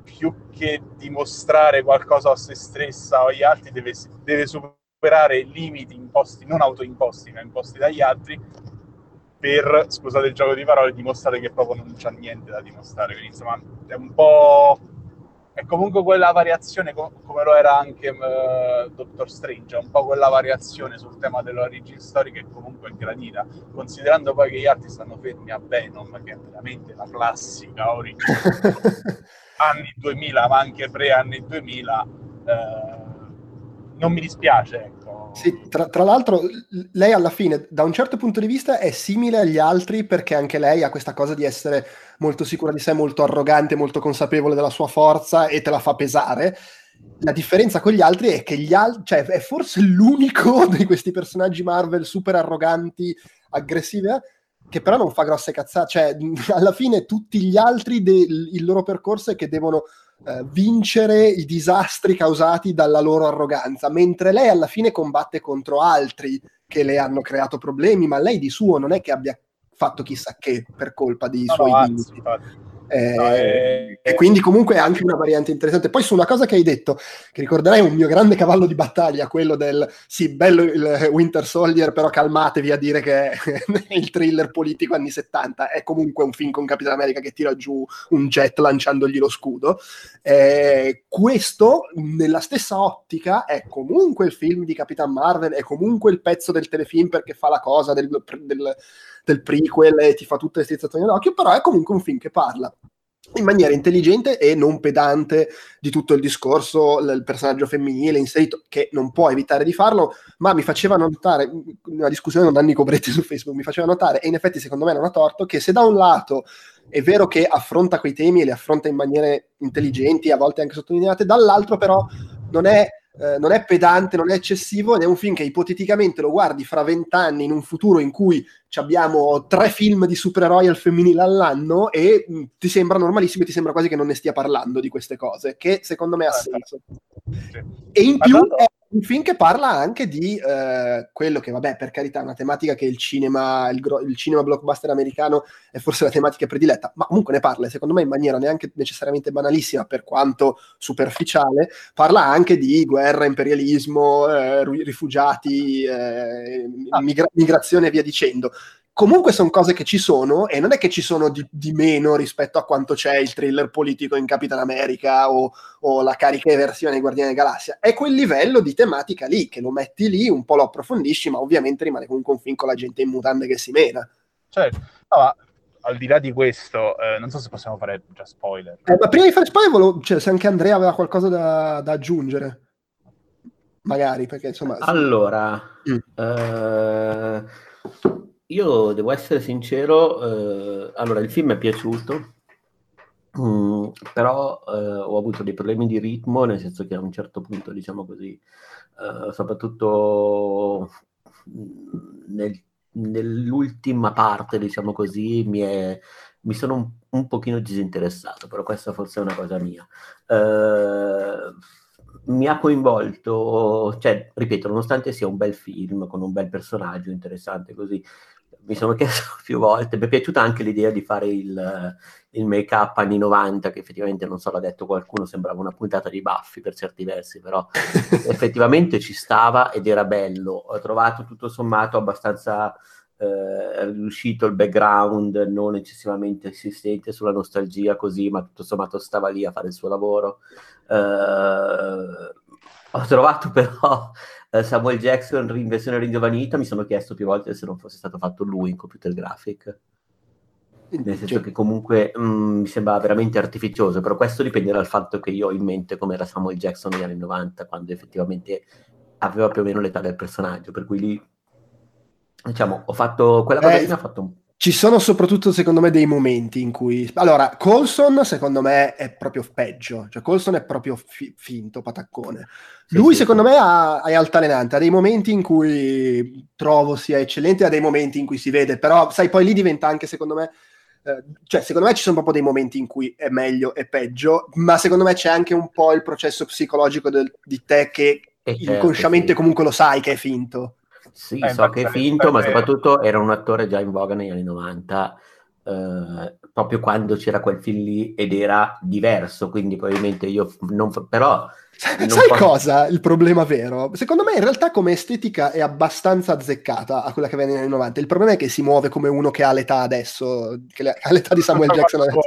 più che dimostrare qualcosa a se stessa o agli altri, deve, deve superare limiti imposti, non autoimposti, ma imposti dagli altri, per, scusate il gioco di parole, dimostrare che proprio non c'è niente da dimostrare. Quindi insomma è un po'... è comunque quella variazione, come lo era anche uh, Doctor Strange, un po' quella variazione sul tema dell'origin story che comunque è gradita, considerando poi che gli altri stanno fermi a Venom, che è veramente la classica origin anni 2000, ma anche pre-anni 2000, eh, non mi dispiace, ecco. Sì, tra, tra, l'altro lei alla fine, da un certo punto di vista, è simile agli altri perché anche lei ha questa cosa di essere molto sicura di sé, molto arrogante, molto consapevole della sua forza e te la fa pesare. La differenza con gli altri è che gli altri, cioè è forse l'unico di questi personaggi Marvel super arroganti, aggressivi, che però non fa grosse cazzate, cioè alla fine tutti gli altri de- il loro percorso è che devono eh, vincere i disastri causati dalla loro arroganza, mentre lei alla fine combatte contro altri che le hanno creato problemi, ma lei di suo non è che abbia fatto chissà che per colpa dei no, suoi no, limiti. Eh, no, eh, e quindi comunque è anche una variante interessante. Poi su una cosa che hai detto, che ricorderai un mio grande cavallo di battaglia, quello del sì, bello il Winter Soldier, però calmatevi a dire che è il thriller politico anni 70, è comunque un film con Capitan America che tira giù un jet lanciandogli lo scudo. Eh, questo, nella stessa ottica, è comunque il film di Capitan Marvel, è comunque il pezzo del telefilm perché fa la cosa del, del del prequel e ti fa tutte le strizzazioni d'occhio, però è comunque un film che parla in maniera intelligente e non pedante di tutto il discorso, il personaggio femminile inserito, che non può evitare di farlo, ma mi faceva notare, una discussione con Danni Cobretti su Facebook, mi faceva notare, e in effetti secondo me non ha torto, che se da un lato è vero che affronta quei temi e li affronta in maniere intelligenti, a volte anche sottolineate, dall'altro però non è eh, non è pedante, non è eccessivo ed è un film che ipoteticamente lo guardi fra vent'anni in un futuro in cui abbiamo tre film di supereroi al femminile all'anno e mh, ti sembra normalissimo e ti sembra quasi che non ne stia parlando di queste cose, che secondo me ha senso. E in più è un film che parla anche di eh, quello che, vabbè, per carità, è una tematica che il cinema, il, gro- il, cinema blockbuster americano è forse la tematica prediletta, ma comunque ne parla, secondo me in maniera neanche necessariamente banalissima, per quanto superficiale, parla anche di guerra, imperialismo, eh, rifugiati, eh, migra- migrazione e via dicendo comunque sono cose che ci sono e non è che ci sono di, di, meno rispetto a quanto c'è il thriller politico in Capitan America o, o la carica versione di Guardiani della Galassia. È quel livello di tematica lì, che lo metti lì, un po' lo approfondisci, ma ovviamente rimane comunque un film con la gente in mutande che si mena. Certo, no, ma al di là di questo, eh, non so se possiamo fare già spoiler. Eh, ma prima di fare spoiler, volevo, cioè, se anche Andrea aveva qualcosa da, da aggiungere. Magari, perché insomma... Allora... Mm. Uh io devo essere sincero, eh, allora il film è piaciuto, mh, mm, però eh, ho avuto dei problemi di ritmo, nel senso che a un certo punto, diciamo così, eh, soprattutto mm, nel, nell'ultima parte, diciamo così, mi, è, mi sono un, un, pochino disinteressato, però questa forse è una cosa mia. Uh, mi ha coinvolto, cioè, ripeto, nonostante sia un bel film con un bel personaggio interessante così, mi sono chiesto più volte, mi è piaciuta anche l'idea di fare il, il make-up anni 90, che effettivamente, non so, l'ha detto qualcuno, sembrava una puntata di baffi per certi versi, però effettivamente ci stava ed era bello. Ho trovato tutto sommato abbastanza eh, riuscito il background, non eccessivamente insistente sulla nostalgia così, ma tutto sommato stava lì a fare il suo lavoro. Eh, ho trovato però eh, Samuel Jackson in versione ringiovanita, mi sono chiesto più volte se non fosse stato fatto lui in computer graphic. Nel senso cioè. che comunque mh, mm, mi sembra veramente artificioso, però questo dipende dal fatto che io ho in mente come era Samuel Jackson negli anni 90, quando effettivamente aveva più o meno l'età del personaggio, per cui lì, diciamo, ho fatto quella cosa eh, ha fatto un ci sono soprattutto, secondo me, dei momenti in cui... Allora, Colson, secondo me, è proprio peggio. Cioè, Colson è proprio fi- finto, pataccone. Lui, sì, secondo sì. me, ha, è altalenante. Ha dei momenti in cui trovo sia eccellente, ha dei momenti in cui si vede. Però, sai, poi lì diventa anche, secondo me... Eh, cioè, secondo me ci sono proprio dei momenti in cui è meglio e peggio, ma secondo me c'è anche un po' il processo psicologico del, di te che certo, inconsciamente sì. comunque lo sai che è finto. Sì, eh, so che è finto, ma soprattutto era un attore già in voga negli anni 90, eh, proprio quando c'era quel film lì ed era diverso, quindi probabilmente io non... però... Non Sai posso... cosa? Il problema vero? Secondo me in realtà come estetica è abbastanza azzeccata a quella che aveva negli anni 90. Il problema è che si muove come uno che ha l'età adesso, che ha l'età di Samuel Jackson adesso.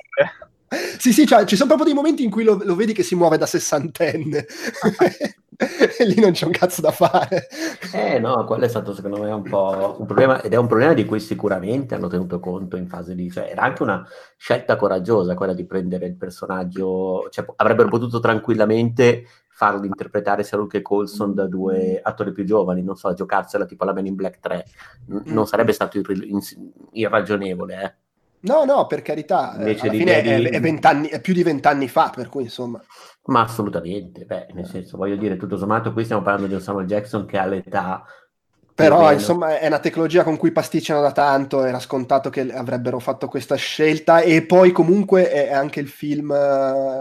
Sì, sì, cioè, ci sono proprio dei momenti in cui lo, lo vedi che si muove da sessantenne. e lì non c'è un cazzo da fare. Eh no, quello è stato secondo me un po' un problema, ed è un problema di cui sicuramente hanno tenuto conto in fase di... Cioè, era anche una scelta coraggiosa quella di prendere il personaggio, cioè, avrebbero potuto tranquillamente farlo interpretare sia Luke Colson da due attori più giovani, non so, giocarsela tipo la Man in Black 3, N- non sarebbe stato ir- irragionevole, eh. No, no, per carità, Invece alla fine è, è, è, più di vent'anni fa, per cui insomma... Ma assolutamente, beh, nel senso, voglio dire, tutto sommato qui stiamo parlando di un Samuel Jackson che ha l'età però insomma è una tecnologia con cui pasticciano da tanto, era scontato che avrebbero fatto questa scelta e poi comunque è anche il film,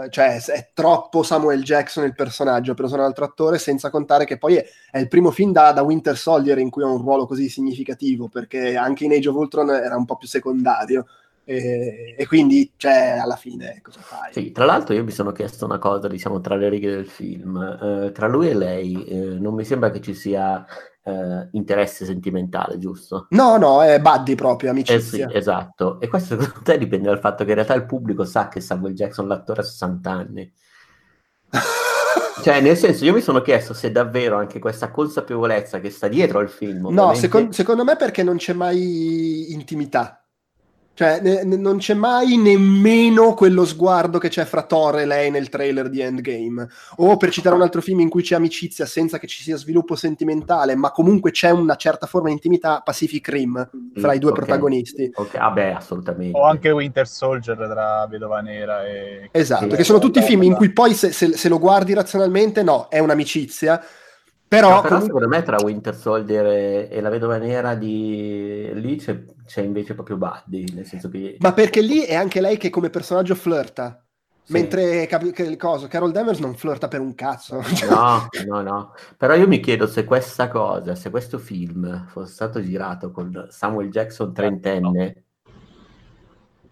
cioè è troppo Samuel Jackson il personaggio per usare un altro attore, senza contare che poi è, è il primo film da, da, Winter Soldier in cui ha un ruolo così significativo, perché anche in Age of Ultron era un po' più secondario. E, e, quindi, cioè, alla fine, cosa fai? Sì, tra l'altro io mi sono chiesto una cosa, diciamo, tra le righe del film. Eh, tra lui e lei eh, non mi sembra che ci sia eh, interesse sentimentale, giusto? No, no, è buddy proprio, amicizia. Eh sì, esatto. E questo secondo te dipende dal fatto che in realtà il pubblico sa che Samuel Jackson, l'attore, ha 60 anni. cioè, nel senso, io mi sono chiesto se davvero anche questa consapevolezza che sta dietro al film. Ovviamente... No, secondo, secondo me perché non c'è mai intimità. Cioè, ne, ne, non c'è mai nemmeno quello sguardo che c'è fra Thor e lei nel trailer di Endgame. O per citare un altro film in cui c'è amicizia senza che ci sia sviluppo sentimentale, ma comunque c'è una certa forma di intimità, Pacific Rim, fra mm, i due okay. protagonisti. Ok, vabbè, ah assolutamente. O anche Winter Soldier tra Vedova Nera e... Esatto, sì, che sono tutti film in cui poi se, se, se lo guardi razionalmente, no, è un'amicizia, Però, no, però comunque... secondo me tra Winter Soldier e, e la vedova nera di lì c'è, c'è, invece proprio Buddy, nel senso che... Ma perché lì è anche lei che come personaggio flirta. Sì. Mentre che, cosa, Carol Danvers non flirta per un cazzo. No, no, no. Però io mi chiedo se questa cosa, se questo film fosse stato girato con Samuel Jackson trentenne,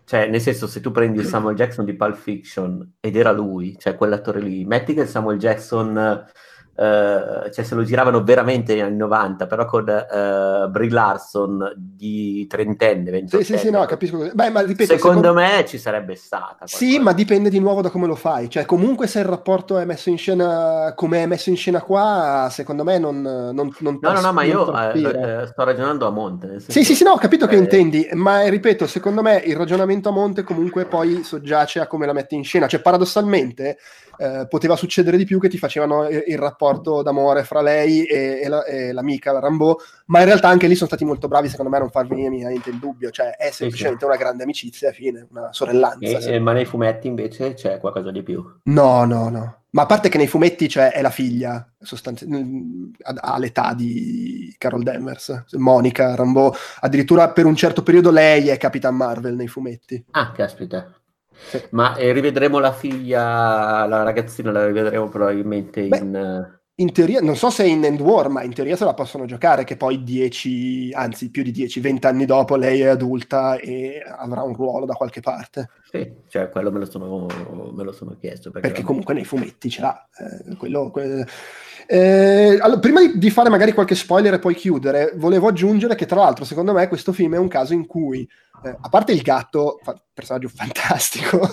cioè nel senso se tu prendi il Samuel Jackson di Pulp Fiction ed era lui, cioè quell'attore lì, metti che il Samuel Jackson Uh, cioè se lo giravano veramente negli anni 90, però con uh, Brie Larson di trentenne, ventenne. Sì, sì, sì, no, capisco. Beh, ma ripeto, secondo, secondo, me ci sarebbe stata. Qualcosa. Sì, ma dipende di nuovo da come lo fai. Cioè, comunque se il rapporto è messo in scena come è messo in scena qua, secondo me non... non, non no, no, no, ma io eh, sto ragionando a monte. Sì, sì, sì, no, ho capito che intendi, ma ripeto, secondo me il ragionamento a monte comunque poi soggiace a come la metti in scena. Cioè, paradossalmente eh, poteva succedere di più che ti facevano il, il rapporto d'amore fra lei e, e, la, e, l'amica, la Rambo, ma in realtà anche lì sono stati molto bravi secondo me a non far venire niente il dubbio, cioè è semplicemente una grande amicizia, fine, una sorellanza. E, ma nei fumetti invece c'è qualcosa di più? No, no, no. Ma a parte che nei fumetti cioè, è la figlia, sostanzi- all'età di Carol Danvers, Monica Rambo, addirittura per un certo periodo lei è Capitan Marvel nei fumetti. Ah, caspita. Sì. Ma eh, rivedremo la figlia, la ragazzina la rivedremo probabilmente Beh, in... Eh, in teoria, non so se in End War, ma in teoria se la possono giocare, che poi 10, anzi più di 10, 20 anni dopo lei è adulta e avrà un ruolo da qualche parte. Sì, cioè quello me lo sono, me lo sono chiesto. Perché, perché comunque nei fumetti ce l'ha. Eh, quello, que... eh, allora, prima di, di, fare magari qualche spoiler e poi chiudere, volevo aggiungere che tra l'altro secondo me questo film è un caso in cui eh, a parte il gatto, fa- personaggio fantastico,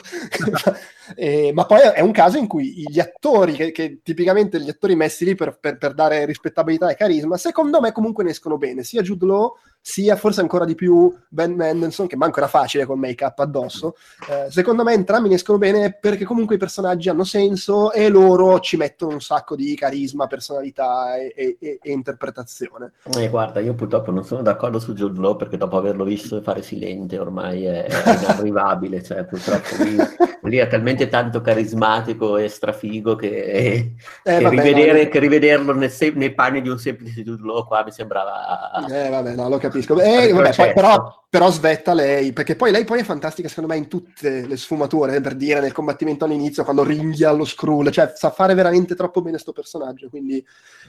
eh, ma poi è un caso in cui gli attori, che, che tipicamente gli attori messi lì per, per, per, dare rispettabilità e carisma, secondo me comunque ne escono bene, sia Jude Law, sia forse ancora di più Ben Mendelssohn, che manco era facile col make-up addosso. Eh, secondo me entrambi ne escono bene perché comunque i personaggi hanno senso e loro ci mettono un sacco di carisma, personalità e, e, e, e interpretazione. Eh, guarda, io purtroppo non sono d'accordo su Jude Law perché dopo averlo visto fare silente ormai è, è inarrivabile, cioè purtroppo lì, lì, è talmente tanto carismatico e strafigo che, eh, che, vabbè, rivedere, no, che rivederlo nei, nei, panni di un semplice Jude Law qua mi sembrava... Eh vabbè, no, lo capisco. Eh, vabbè, poi, però, però, svetta lei, perché poi lei poi è fantastica secondo me in tutte le sfumature, per dire, nel combattimento all'inizio, quando ringhia lo scroll, cioè sa fare veramente troppo bene questo personaggio, quindi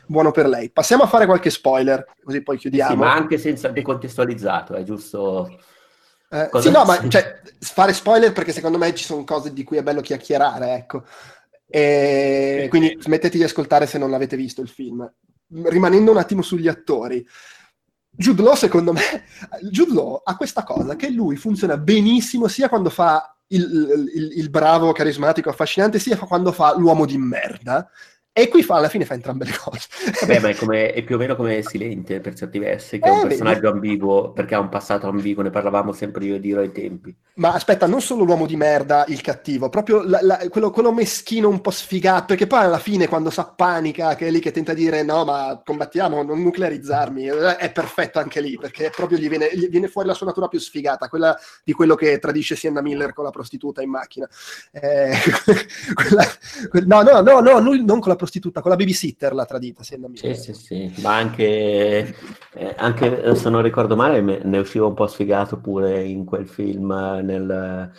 buono per lei. Passiamo a fare qualche spoiler, così poi chiudiamo. Sì, ma anche senza decontestualizzato, è giusto... Eh, sì, no, ma cioè, fare spoiler perché secondo me ci sono cose di cui è bello chiacchierare, ecco. E quindi smettete di ascoltare se non l'avete visto il film. Rimanendo un attimo sugli attori, Jude Law, secondo me, Jude Law ha questa cosa che lui funziona benissimo sia quando fa il, il, il bravo, carismatico, affascinante, sia quando fa l'uomo di merda. E qui fa, alla fine fa entrambe le cose. Vabbè, ma è, come, è, più o meno come Silente per certi versi, che eh, è un personaggio vedi. ambiguo, perché ha un passato ambiguo, ne parlavamo sempre io e Diro ai tempi. Ma aspetta, non solo l'uomo di merda, il cattivo, proprio la, la, quello, quello, meschino un po' sfigato, perché poi alla fine quando sa panica, che è lì che tenta di dire no, ma combattiamo, non nuclearizzarmi, eh, è perfetto anche lì, perché proprio gli viene, gli viene fuori la sua natura più sfigata, quella di quello che tradisce Sienna Miller con la prostituta in macchina. Eh, quella, no, no, no, no, lui non con la prostituta prostituta, con la babysitter l'ha tradita. Sì, sì, sì, ma anche, eh, anche, eh, se non ricordo male, ne usciva un po' sfigato pure in quel film, eh, nel,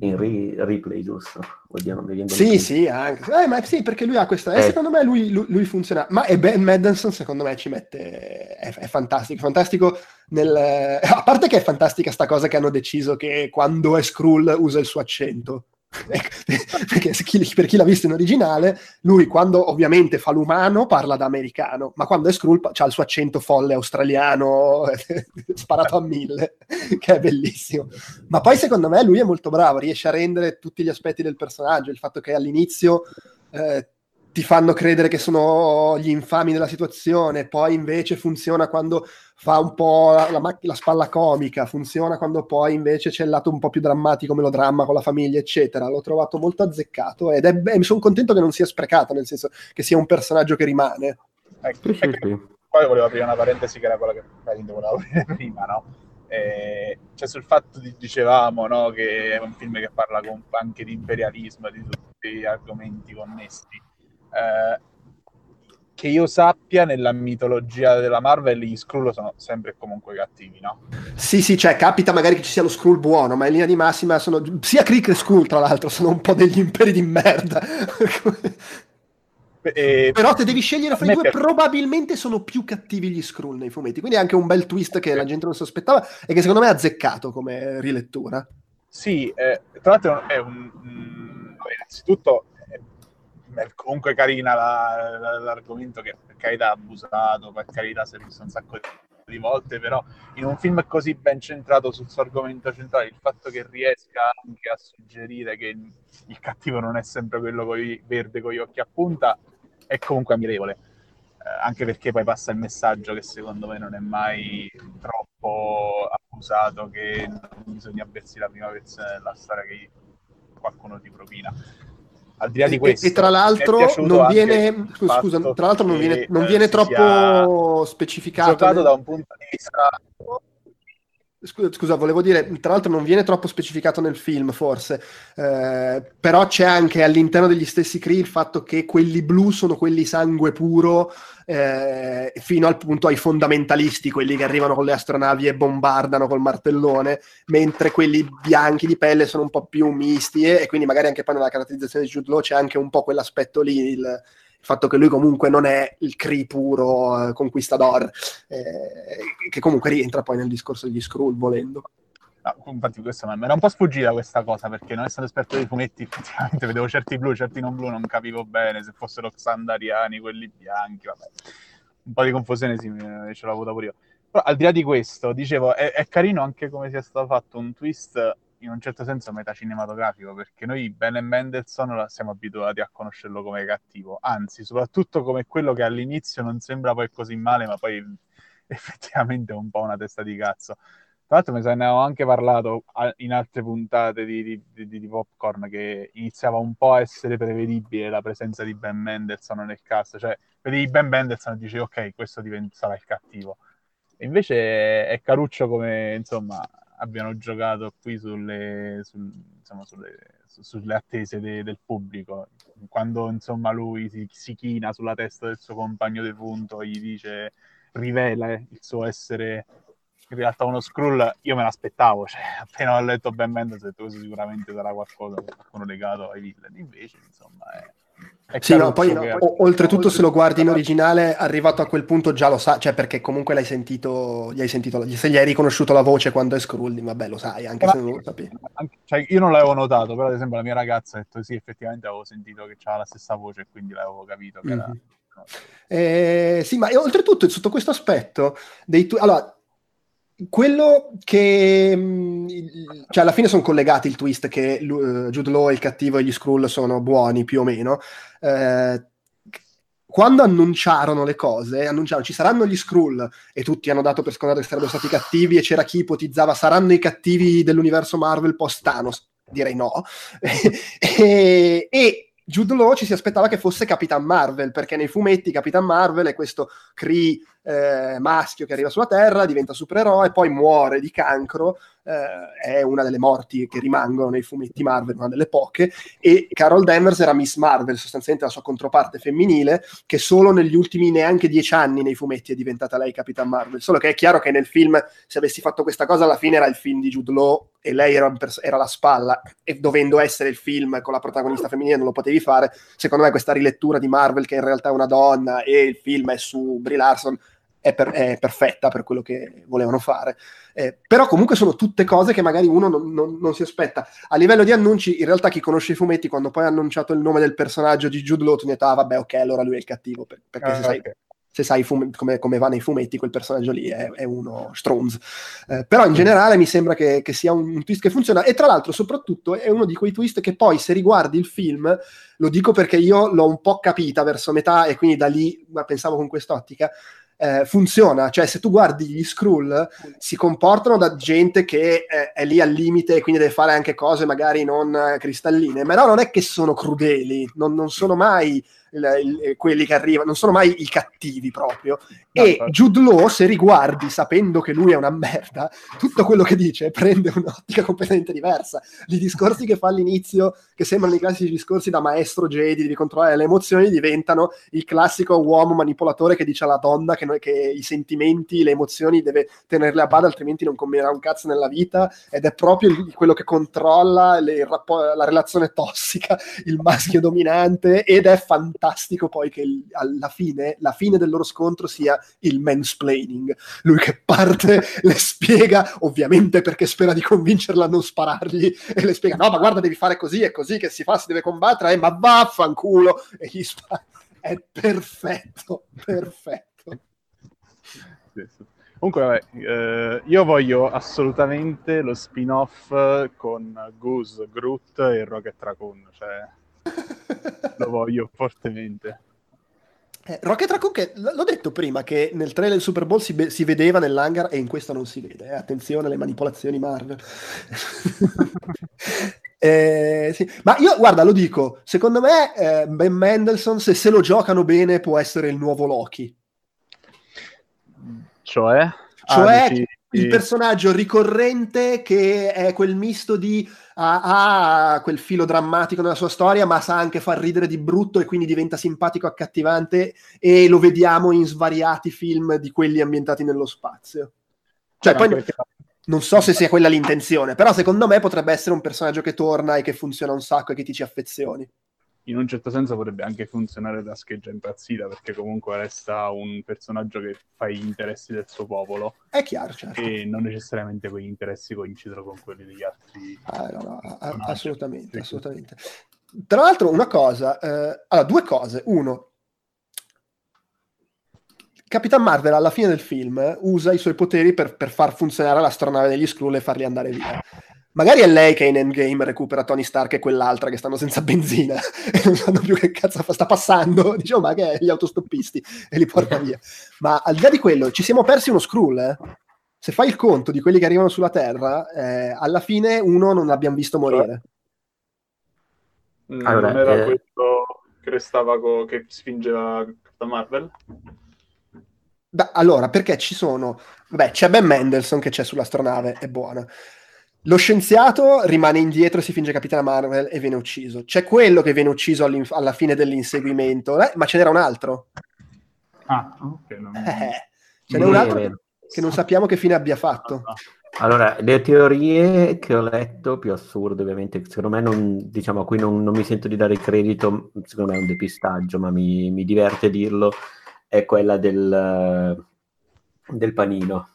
in ri, replay, giusto? Oddio, non mi viene sì, sì, anche. Eh, ma sì, perché lui ha questa... Eh, secondo me lui, lui, lui, funziona... Ma e Ben Madison, secondo me, ci mette... È, è fantastico, fantastico nel... A parte che è fantastica sta cosa che hanno deciso che quando è Skrull usa il suo accento perché per chi l'ha visto in originale, lui quando ovviamente fa l'umano parla da americano, ma quando è Skrull ha il suo accento folle australiano sparato a mille, che è bellissimo. Ma poi secondo me lui è molto bravo, riesce a rendere tutti gli aspetti del personaggio, il fatto che all'inizio eh, ti fanno credere che sono gli infami della situazione, poi invece funziona quando fa un po' la, la, la, spalla comica, funziona quando poi invece c'è il lato un po' più drammatico, melodramma con la famiglia, eccetera. L'ho trovato molto azzeccato ed è, beh, mi sono contento che non sia sprecato, nel senso che sia un personaggio che rimane. Ecco, ecco, poi volevo aprire una parentesi che era quella che volevo aprire prima, no? Eh, cioè sul fatto di, dicevamo no, che è un film che parla anche di imperialismo, di tutti gli argomenti connessi eh, che io sappia, nella mitologia della Marvel gli Skrull sono sempre e comunque cattivi, no? Sì, sì, cioè capita magari che ci sia lo Skrull buono, ma in linea di massima sono... Sia Kree che Skrull, tra l'altro, sono un po' degli imperi di merda. E... Però se devi scegliere fra i due, per... probabilmente sono più cattivi gli Skrull nei fumetti. Quindi è anche un bel twist che la gente non sospettava e che secondo me è azzeccato come rilettura. Sì, eh, tra l'altro è un... Mm, innanzitutto è comunque carina la, la, l'argomento che per carità abusato, per carità si è visto un sacco di, volte, però in un film così ben centrato sul suo argomento centrale, il fatto che riesca anche a suggerire che il, cattivo non è sempre quello coi, verde con gli occhi a punta è comunque ammirevole. Eh, anche perché poi passa il messaggio che secondo me non è mai troppo abusato che non bisogna bersi la prima versione della storia che qualcuno ti propina al di là di questo, e, e tra l'altro non viene, scusa, tra l'altro non viene, non viene troppo specificato. Giocato nel... da un punto di vista Scusa, scusa, volevo dire, tra l'altro non viene troppo specificato nel film, forse, eh, però c'è anche all'interno degli stessi Cree il fatto che quelli blu sono quelli sangue puro, eh, fino al punto ai fondamentalisti, quelli che arrivano con le astronavi e bombardano col martellone, mentre quelli bianchi di pelle sono un po' più misti e, e quindi magari anche poi nella caratterizzazione di Jude Law c'è anche un po' quell'aspetto lì, il, il fatto che lui comunque non è il Cree puro eh, conquistador, eh, che comunque rientra poi nel discorso degli Skrull volendo. No, infatti questo mi era un po' sfuggita questa cosa, perché non essendo esperto dei fumetti effettivamente vedevo certi blu, certi non blu, non capivo bene se fossero xandariani, quelli bianchi, vabbè. Un po' di confusione sì, ce l'ho avuta pure io. Però al di là di questo, dicevo, è, è carino anche come sia stato fatto un twist in un certo senso metacinematografico, perché noi Ben e Mendelssohn siamo abituati a conoscerlo come cattivo, anzi, soprattutto come quello che all'inizio non sembra poi così male, ma poi effettivamente è un po' una testa di cazzo. Tra l'altro, me ne avevo anche parlato in altre puntate di, di, di, di, Popcorn che iniziava un po' a essere prevedibile la presenza di Ben Mendelssohn nel cast. Cioè, vedi Ben Mendelssohn e dici, ok, questo diventa, sarà il cattivo. E invece è caruccio come, insomma, abbiano giocato qui sulle, sul, insomma, sulle, su, sulle attese de, del pubblico. Quando insomma lui si, si, china sulla testa del suo compagno di punto, gli dice, rivela il suo essere in realtà uno scroll, io me l'aspettavo, cioè appena ho letto Ben Mendes ho detto questo sicuramente sarà qualcosa, qualcuno legato ai villain, invece insomma è sì, no, poi che... o, oltretutto se lo guardi in originale, arrivato a quel punto già lo sa, cioè perché comunque l'hai sentito, gli hai sentito, se gli hai riconosciuto la voce quando è Skrull, vabbè lo sai, anche se non lo sapevi. Cioè, io non l'avevo notato, però ad esempio la mia ragazza ha detto sì, effettivamente avevo sentito che c'era la stessa voce e quindi l'avevo capito che mm-hmm. era... Eh, sì, ma oltretutto sotto questo aspetto, dei tu- allora, quello che mm, cioè alla fine sono collegati il twist che uh, Jude Law il cattivo e gli Skrull sono buoni più o meno. Eh, quando annunciarono le cose annunciarono ci saranno gli Skrull e tutti hanno dato per scontato che sarebbero stati cattivi e c'era chi ipotizzava saranno i cattivi dell'universo Marvel post Thanos direi no. E, e Jude Law ci si aspettava che fosse Capitan Marvel perché nei fumetti Capitan Marvel è questo Kree eh, maschio che arriva sulla Terra, diventa supereroe, poi muore di cancro, eh, è una delle morti che rimangono nei fumetti Marvel, una delle poche, e Carol Danvers era Miss Marvel, sostanzialmente la sua controparte femminile, che solo negli ultimi neanche dieci anni nei fumetti è diventata lei Capitan Marvel, solo che è chiaro che nel film, se avessi fatto questa cosa, alla fine era il film di Jude Law e lei era, pers- era la spalla, e dovendo essere il film con la protagonista femminile non lo potevi fare, secondo me questa rilettura di Marvel che in realtà è una donna e il film è su Brie Larson è, per, è, perfetta per quello che volevano fare. Eh, però comunque sono tutte cose che magari uno non, non, non, si aspetta. A livello di annunci, in realtà chi conosce i fumetti, quando poi ha annunciato il nome del personaggio di Jude Law, tu detto, ah vabbè, ok, allora lui è il cattivo, per, perché ah, se sai... Se sai fum- come, come, va nei fumetti, quel personaggio lì è, è uno Strons. Eh, però in generale mi sembra che, che sia un, un twist che funziona. E tra l'altro, soprattutto, è uno di quei twist che poi, se riguardi il film, lo dico perché io l'ho un po' capita verso metà e quindi da lì pensavo con quest'ottica eh, funziona, cioè se tu guardi gli Skrull si comportano da gente che è, è, lì al limite e quindi deve fare anche cose magari non cristalline, però non è che sono crudeli, non, non sono mai il, il, quelli che arrivano, non sono mai i cattivi proprio. E no, Jude Law, se riguardi, sapendo che lui è una merda, tutto quello che dice prende un'ottica completamente diversa. I discorsi che fa all'inizio, che sembrano i classici discorsi da maestro Jedi, devi controllare le emozioni, diventano il classico uomo manipolatore che dice alla donna che, noi, che i sentimenti, le emozioni deve tenerle a bada, altrimenti non combinerà un cazzo nella vita, ed è proprio quello che controlla le, la relazione tossica, il maschio dominante, ed è fantastico poi che alla fine, la fine del loro scontro sia il mansplaining, lui che parte, le spiega, ovviamente perché spera di convincerla a non sparargli, e le spiega, no ma guarda devi fare così, è così che si fa, si deve combattere, eh, ma vaffanculo, e gli spara. È perfetto, perfetto. Comunque, vabbè, eh, io voglio assolutamente lo spin-off con Goose, Groot e Rocket Raccoon, cioè lo voglio fortemente. Eh, Rocket Raccoon, che l- l'ho detto prima, che nel trailer del Super Bowl si, be- si vedeva nell'hangar e in questo non si vede. Eh. Attenzione alle manipolazioni Marvel. eh, sì. Ma io, guarda, lo dico, secondo me eh, Ben Mendelssohn, se se lo giocano bene, può essere il nuovo Loki. Cioè? Cioè ah, dici... il personaggio ricorrente che è quel misto di ha, ha, quel filo drammatico nella sua storia, ma sa anche far ridere di brutto e quindi diventa simpatico, accattivante e lo vediamo in svariati film di quelli ambientati nello spazio. Cioè, poi perché... non so se sia quella l'intenzione, però secondo me potrebbe essere un personaggio che torna e che funziona un sacco e che ti ci affezioni in un certo senso potrebbe anche funzionare da scheggia impazzita, perché comunque resta un personaggio che fa gli interessi del suo popolo. È chiaro, certo. E non necessariamente quegli interessi coincidono con quelli degli altri. Ah, no, no, assolutamente, assolutamente. Tra l'altro, una cosa, eh, allora, due cose. Uno, Capitan Marvel alla fine del film usa i suoi poteri per, per far funzionare l'astronave degli Skrull e farli andare via. Magari è lei che in Endgame recupera Tony Stark e quell'altra che stanno senza benzina e non sanno più che cazzo fa, sta passando, diciamo ma che è gli autostoppisti e li porta via. Ma al di là di quello, ci siamo persi uno Skrull, eh? Se fai il conto di quelli che arrivano sulla Terra, eh, alla fine uno non l'abbiamo visto morire. Mm, allora, non era eh... questo che restava co- che spingeva Captain Marvel? Da, allora, perché ci sono... Beh, c'è Ben Mendelssohn che c'è sull'astronave, è buona. Lo scienziato rimane indietro, si finge Capitana Marvel e viene ucciso. C'è quello che viene ucciso alla fine dell'inseguimento, eh, ma ce n'era un altro. Ah, ok. Non... Eh, ce n'è un altro che, che non sappiamo che fine abbia fatto. Allora, le teorie che ho letto, più assurde ovviamente, secondo me non, diciamo, a cui non, non, mi sento di dare credito, secondo me è un depistaggio, ma mi, mi diverte dirlo, è quella del, del panino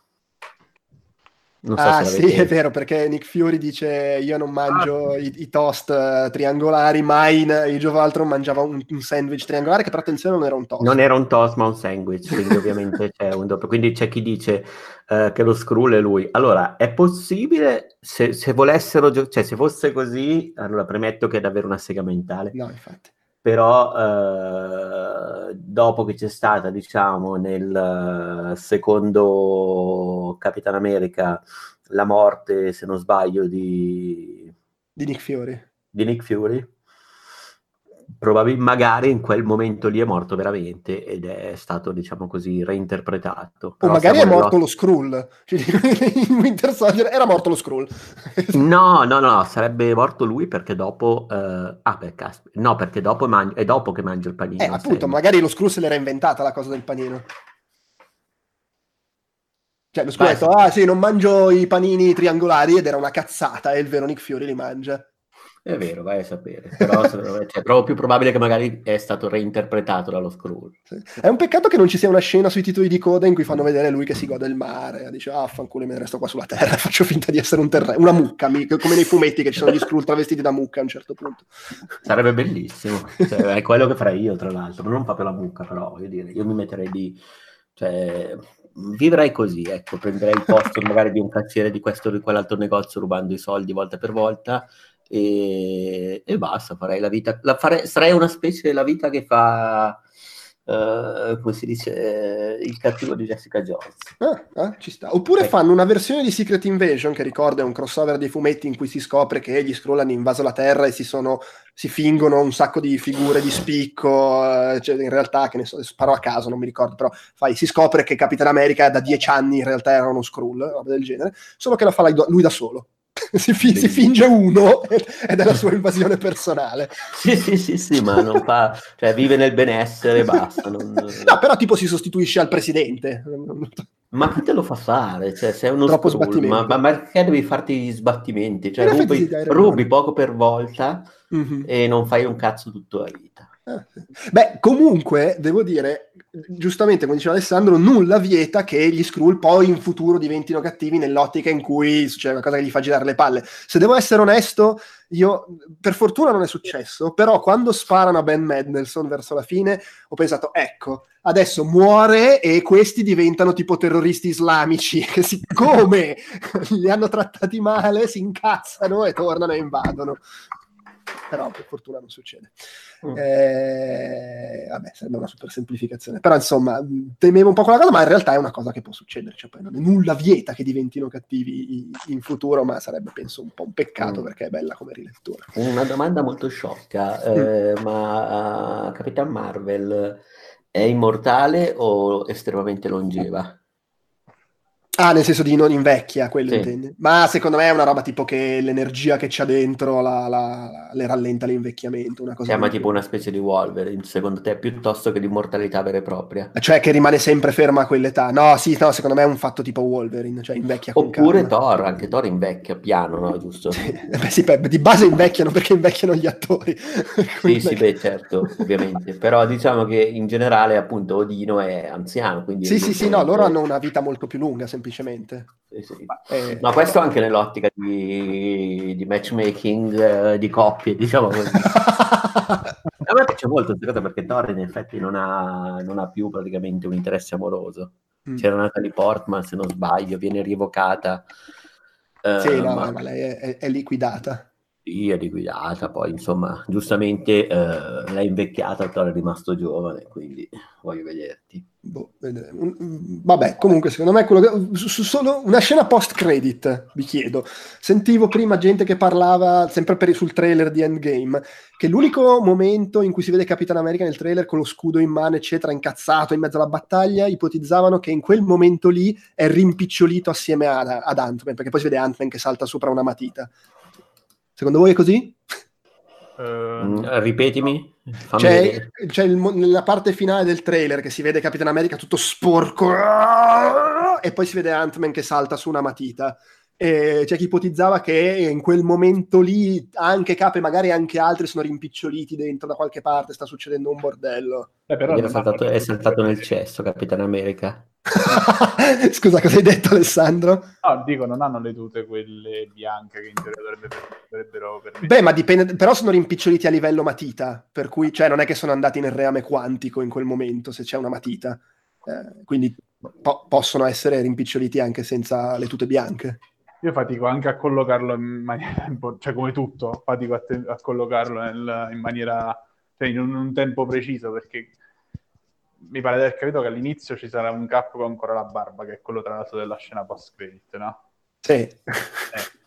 non so ah, sì, è vero, perché Nick Fury dice io non mangio ah. i, i, toast uh, triangolari, mai in Age of Ultron mangiava un, un, sandwich triangolare, che però attenzione non era un toast. Non era un toast, ma un sandwich, quindi ovviamente c'è un doppio. Quindi c'è chi dice uh, che lo Skrull è lui. Allora, è possibile, se, se volessero, gio- cioè se fosse così, allora premetto che è davvero una sega mentale. No, infatti però eh, dopo che c'è stata, diciamo, nel secondo Capitan America la morte, se non sbaglio, di, di Nick Fury. Di Nick Fury probabilmente magari in quel momento lì è morto veramente ed è stato diciamo così reinterpretato. O magari è morto lo Skrull. Cioè, in Winter Soldier era morto lo Skrull. No no no sarebbe morto lui perché dopo uh... ah beh casp- no perché dopo man- è dopo che mangia il panino eh appunto sempre. magari lo Skrull se l'era inventata la cosa del panino. Cioè lo Skrull ha detto ah sì non mangio i panini triangolari ed era una cazzata e il vero Nick Fury li mangia è vero, vai a sapere. Però cioè, è proprio più probabile che magari è stato reinterpretato dallo Skrull. Sì. È un peccato che non ci sia una scena sui titoli di coda in cui fanno vedere lui che si gode il mare. Dice, ah, fanculo, me ne resto qua sulla terra. Faccio finta di essere un terreno, una mucca, come nei fumetti che ci sono gli Skrull travestiti da mucca a un certo punto. Sarebbe bellissimo. Cioè, è quello che farei io, tra l'altro. Non proprio la mucca, però, voglio dire, io mi metterei di... Cioè, vivrei così, ecco, prenderei il posto magari di un cacciere di questo o di quell'altro negozio rubando i soldi volta per volta e, e basta, farei la vita, la fare, sarei una specie della vita che fa uh, come si dice, uh, il cattivo di Jessica Jones. Ah, ah, ci sta. Oppure ecco. fanno una versione di Secret Invasion che ricorda un crossover dei fumetti in cui si scopre che gli Skrull hanno invaso la Terra e si, sono, si fingono un sacco di figure di spicco, uh, cioè in realtà, che ne so, sparo a caso, non mi ricordo, però fai, si scopre che Capitan America da dieci anni in realtà era uno Skrull, roba del genere, solo che la fa lui da solo. si, fi- si, finge uno ed è la sua invasione personale. Sì, sì, sì, sì, ma non fa, cioè vive nel benessere e basta. Non... No, però tipo si sostituisce al presidente. Ma chi te lo fa fare? Cioè, sei uno Troppo scroll, ma, ma, perché devi farti gli sbattimenti? Cioè, rubi, rubi, poco per volta mm-hmm. e non fai un cazzo tutta la vita. Eh, Beh, comunque, devo dire, giustamente, come diceva Alessandro, nulla vieta che gli Skrull poi in futuro diventino cattivi nell'ottica in cui succede qualcosa che gli fa girare le palle. Se devo essere onesto, io, per fortuna non è successo, però quando sparano a Ben Mendelssohn verso la fine, ho pensato, ecco, adesso muore e questi diventano tipo terroristi islamici, che siccome li hanno trattati male, si incazzano e tornano e invadono però per fortuna non succede. Mm. Eh, vabbè, sarebbe una super semplificazione, però insomma, temevo un po' quella cosa, ma in realtà è una cosa che può succedere, cioè poi non è nulla vieta che diventino cattivi in futuro, ma sarebbe penso un po' un peccato mm. perché è bella come rilettura. Una domanda molto sciocca, eh, mm. ma uh, Capitan Marvel è immortale o estremamente longeva? Ah, nel senso di non invecchia, quello sì. intendi. Ma secondo me è una roba tipo che l'energia che c'ha dentro la, la, le rallenta l'invecchiamento. Una cosa Chiama tipo una specie di Wolverine, secondo te, piuttosto che di mortalità vera e propria. Cioè che rimane sempre ferma a quell'età. No, sì, no, secondo me è un fatto tipo Wolverine, cioè invecchia Oppure Thor, anche Thor invecchia piano, no? Giusto? beh, sì, beh, di base invecchiano perché invecchiano gli attori. sì, sì, beh, certo, ovviamente. Però diciamo che in generale, appunto, Odino è anziano. Quindi sì, sì, sì, no, loro hanno una vita molto più lunga, semplicemente semplicemente. Sì, sì. Eh, no, questo anche nell'ottica di, di matchmaking eh, di coppie, diciamo così. A me piace molto questa cosa perché Thor in effetti non ha, non ha più praticamente un interesse amoroso. Mm. C'era Natalie Portman, se non sbaglio, viene rievocata. Sì, uh, no, ma... ma lei è, è liquidata sì, è liquidata, poi insomma, giustamente eh, l'ha invecchiata, però è rimasto giovane, quindi voglio vederti. Boh, vabbè, comunque secondo me quello che... solo una scena post credit, vi chiedo. Sentivo prima gente che parlava, sempre per, sul trailer di Endgame, che l'unico momento in cui si vede Capitan America nel trailer con lo scudo in mano, eccetera, incazzato in mezzo alla battaglia, ipotizzavano che in quel momento lì è rimpicciolito assieme a, ad Ant-Man, perché poi si vede Ant-Man che salta sopra una matita. Secondo voi è così? Uh, ripetimi. C'è, c'è il, nella parte finale del trailer che si vede Capitan America tutto sporco e poi si vede Ant-Man che salta su una matita. E c'è chi ipotizzava che in quel momento lì anche Cap e magari anche altri sono rimpiccioliti dentro da qualche parte, sta succedendo un bordello. Eh, però è saltato, è saltato nel cesso Capitan America. Scusa, cosa hai detto Alessandro? No, dico, non hanno le tute quelle bianche che in teoria dovrebbe, dovrebbero permettere. Beh, ma dipende, però sono rimpiccioliti a livello matita, per cui, cioè, non è che sono andati nel reame quantico in quel momento, se c'è una matita. Eh, quindi po- possono essere rimpiccioliti anche senza le tute bianche. Io fatico anche a collocarlo in maniera, cioè come tutto, fatico a, te- a collocarlo nel, in maniera, cioè in un, un tempo preciso, perché mi pare di aver capito che all'inizio ci sarà un capo con ancora la barba, che è quello tra l'altro della scena post-credit, no? Sì. Eh,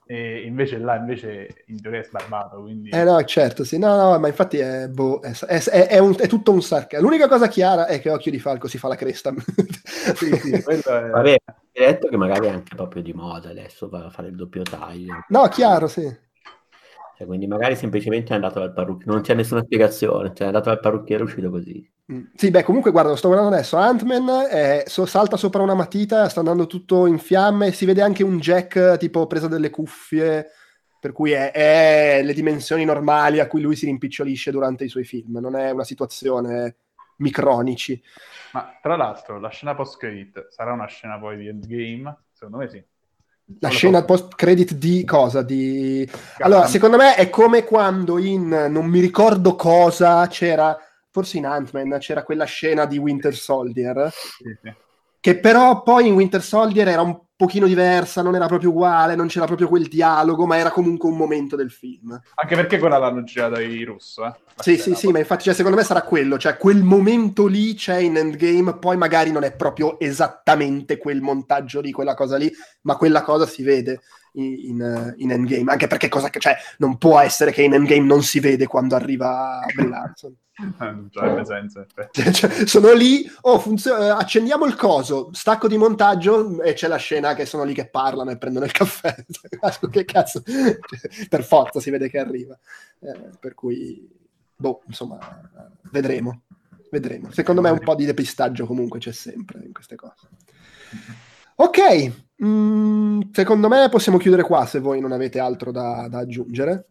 e invece là, invece, in teoria è sbarbato, quindi... Eh no, certo, sì, no, no, ma infatti è, boh, è, è, è, un, è tutto un sarcasmo. L'unica cosa chiara è che Occhio di Falco si fa la cresta. sì, sì, quello è... Vabbè, hai detto che magari è anche proprio di moda adesso va a fare il doppio taglio. No, chiaro, sì. Cioè, quindi magari semplicemente è andato dal parrucchiere, non c'è nessuna spiegazione, cioè è andato dal parrucchiere e è uscito così. Mm. Sì, beh, comunque guarda, lo sto guardando adesso, Ant-Man è, so, salta sopra una matita, sta andando tutto in fiamme, si vede anche un Jack tipo preso delle cuffie, per cui è, è le dimensioni normali a cui lui si rimpicciolisce durante i suoi film, non è una situazione micronici. Ma tra l'altro la scena post-credit sarà una scena poi di Endgame? Secondo me sì. La scena post credit di cosa? Di... Allora, secondo me è come quando in non mi ricordo cosa c'era, forse in Ant-Man c'era quella scena di Winter Soldier, sì, sì. Che però poi in Winter Soldier era un pochino diversa, non era proprio uguale, non c'era proprio quel dialogo, ma era comunque un momento del film. Anche perché quella l'hanno girata i russo, eh? Sì, sì, sì, ma infatti cioè, secondo me sarà quello, cioè quel momento lì c'è in Endgame, poi magari non è proprio esattamente quel montaggio lì, quella cosa lì, ma quella cosa si vede in, in, Endgame, anche perché cosa che, cioè, non può essere che in Endgame non si vede quando arriva Brie Larson. c'è senso. Cioè, sono lì, oh, funzio- eh, accendiamo il coso, stacco di montaggio e c'è la scena che sono lì che parlano e prendono il caffè. che cazzo, per forza si vede che arriva. Eh, per cui, boh, insomma, vedremo. Vedremo. Secondo me un po' di depistaggio comunque c'è sempre in queste cose. Ok, mm, secondo me possiamo chiudere qua se voi non avete altro da, da aggiungere.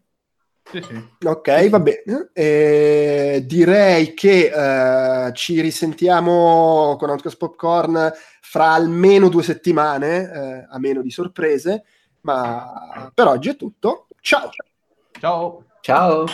Sì, sì. Ok, va bene. Eh, direi che eh, ci risentiamo con Outcast Popcorn fra almeno due settimane, eh, a meno di sorprese. Ma per oggi è tutto. Ciao. Ciao. Ciao.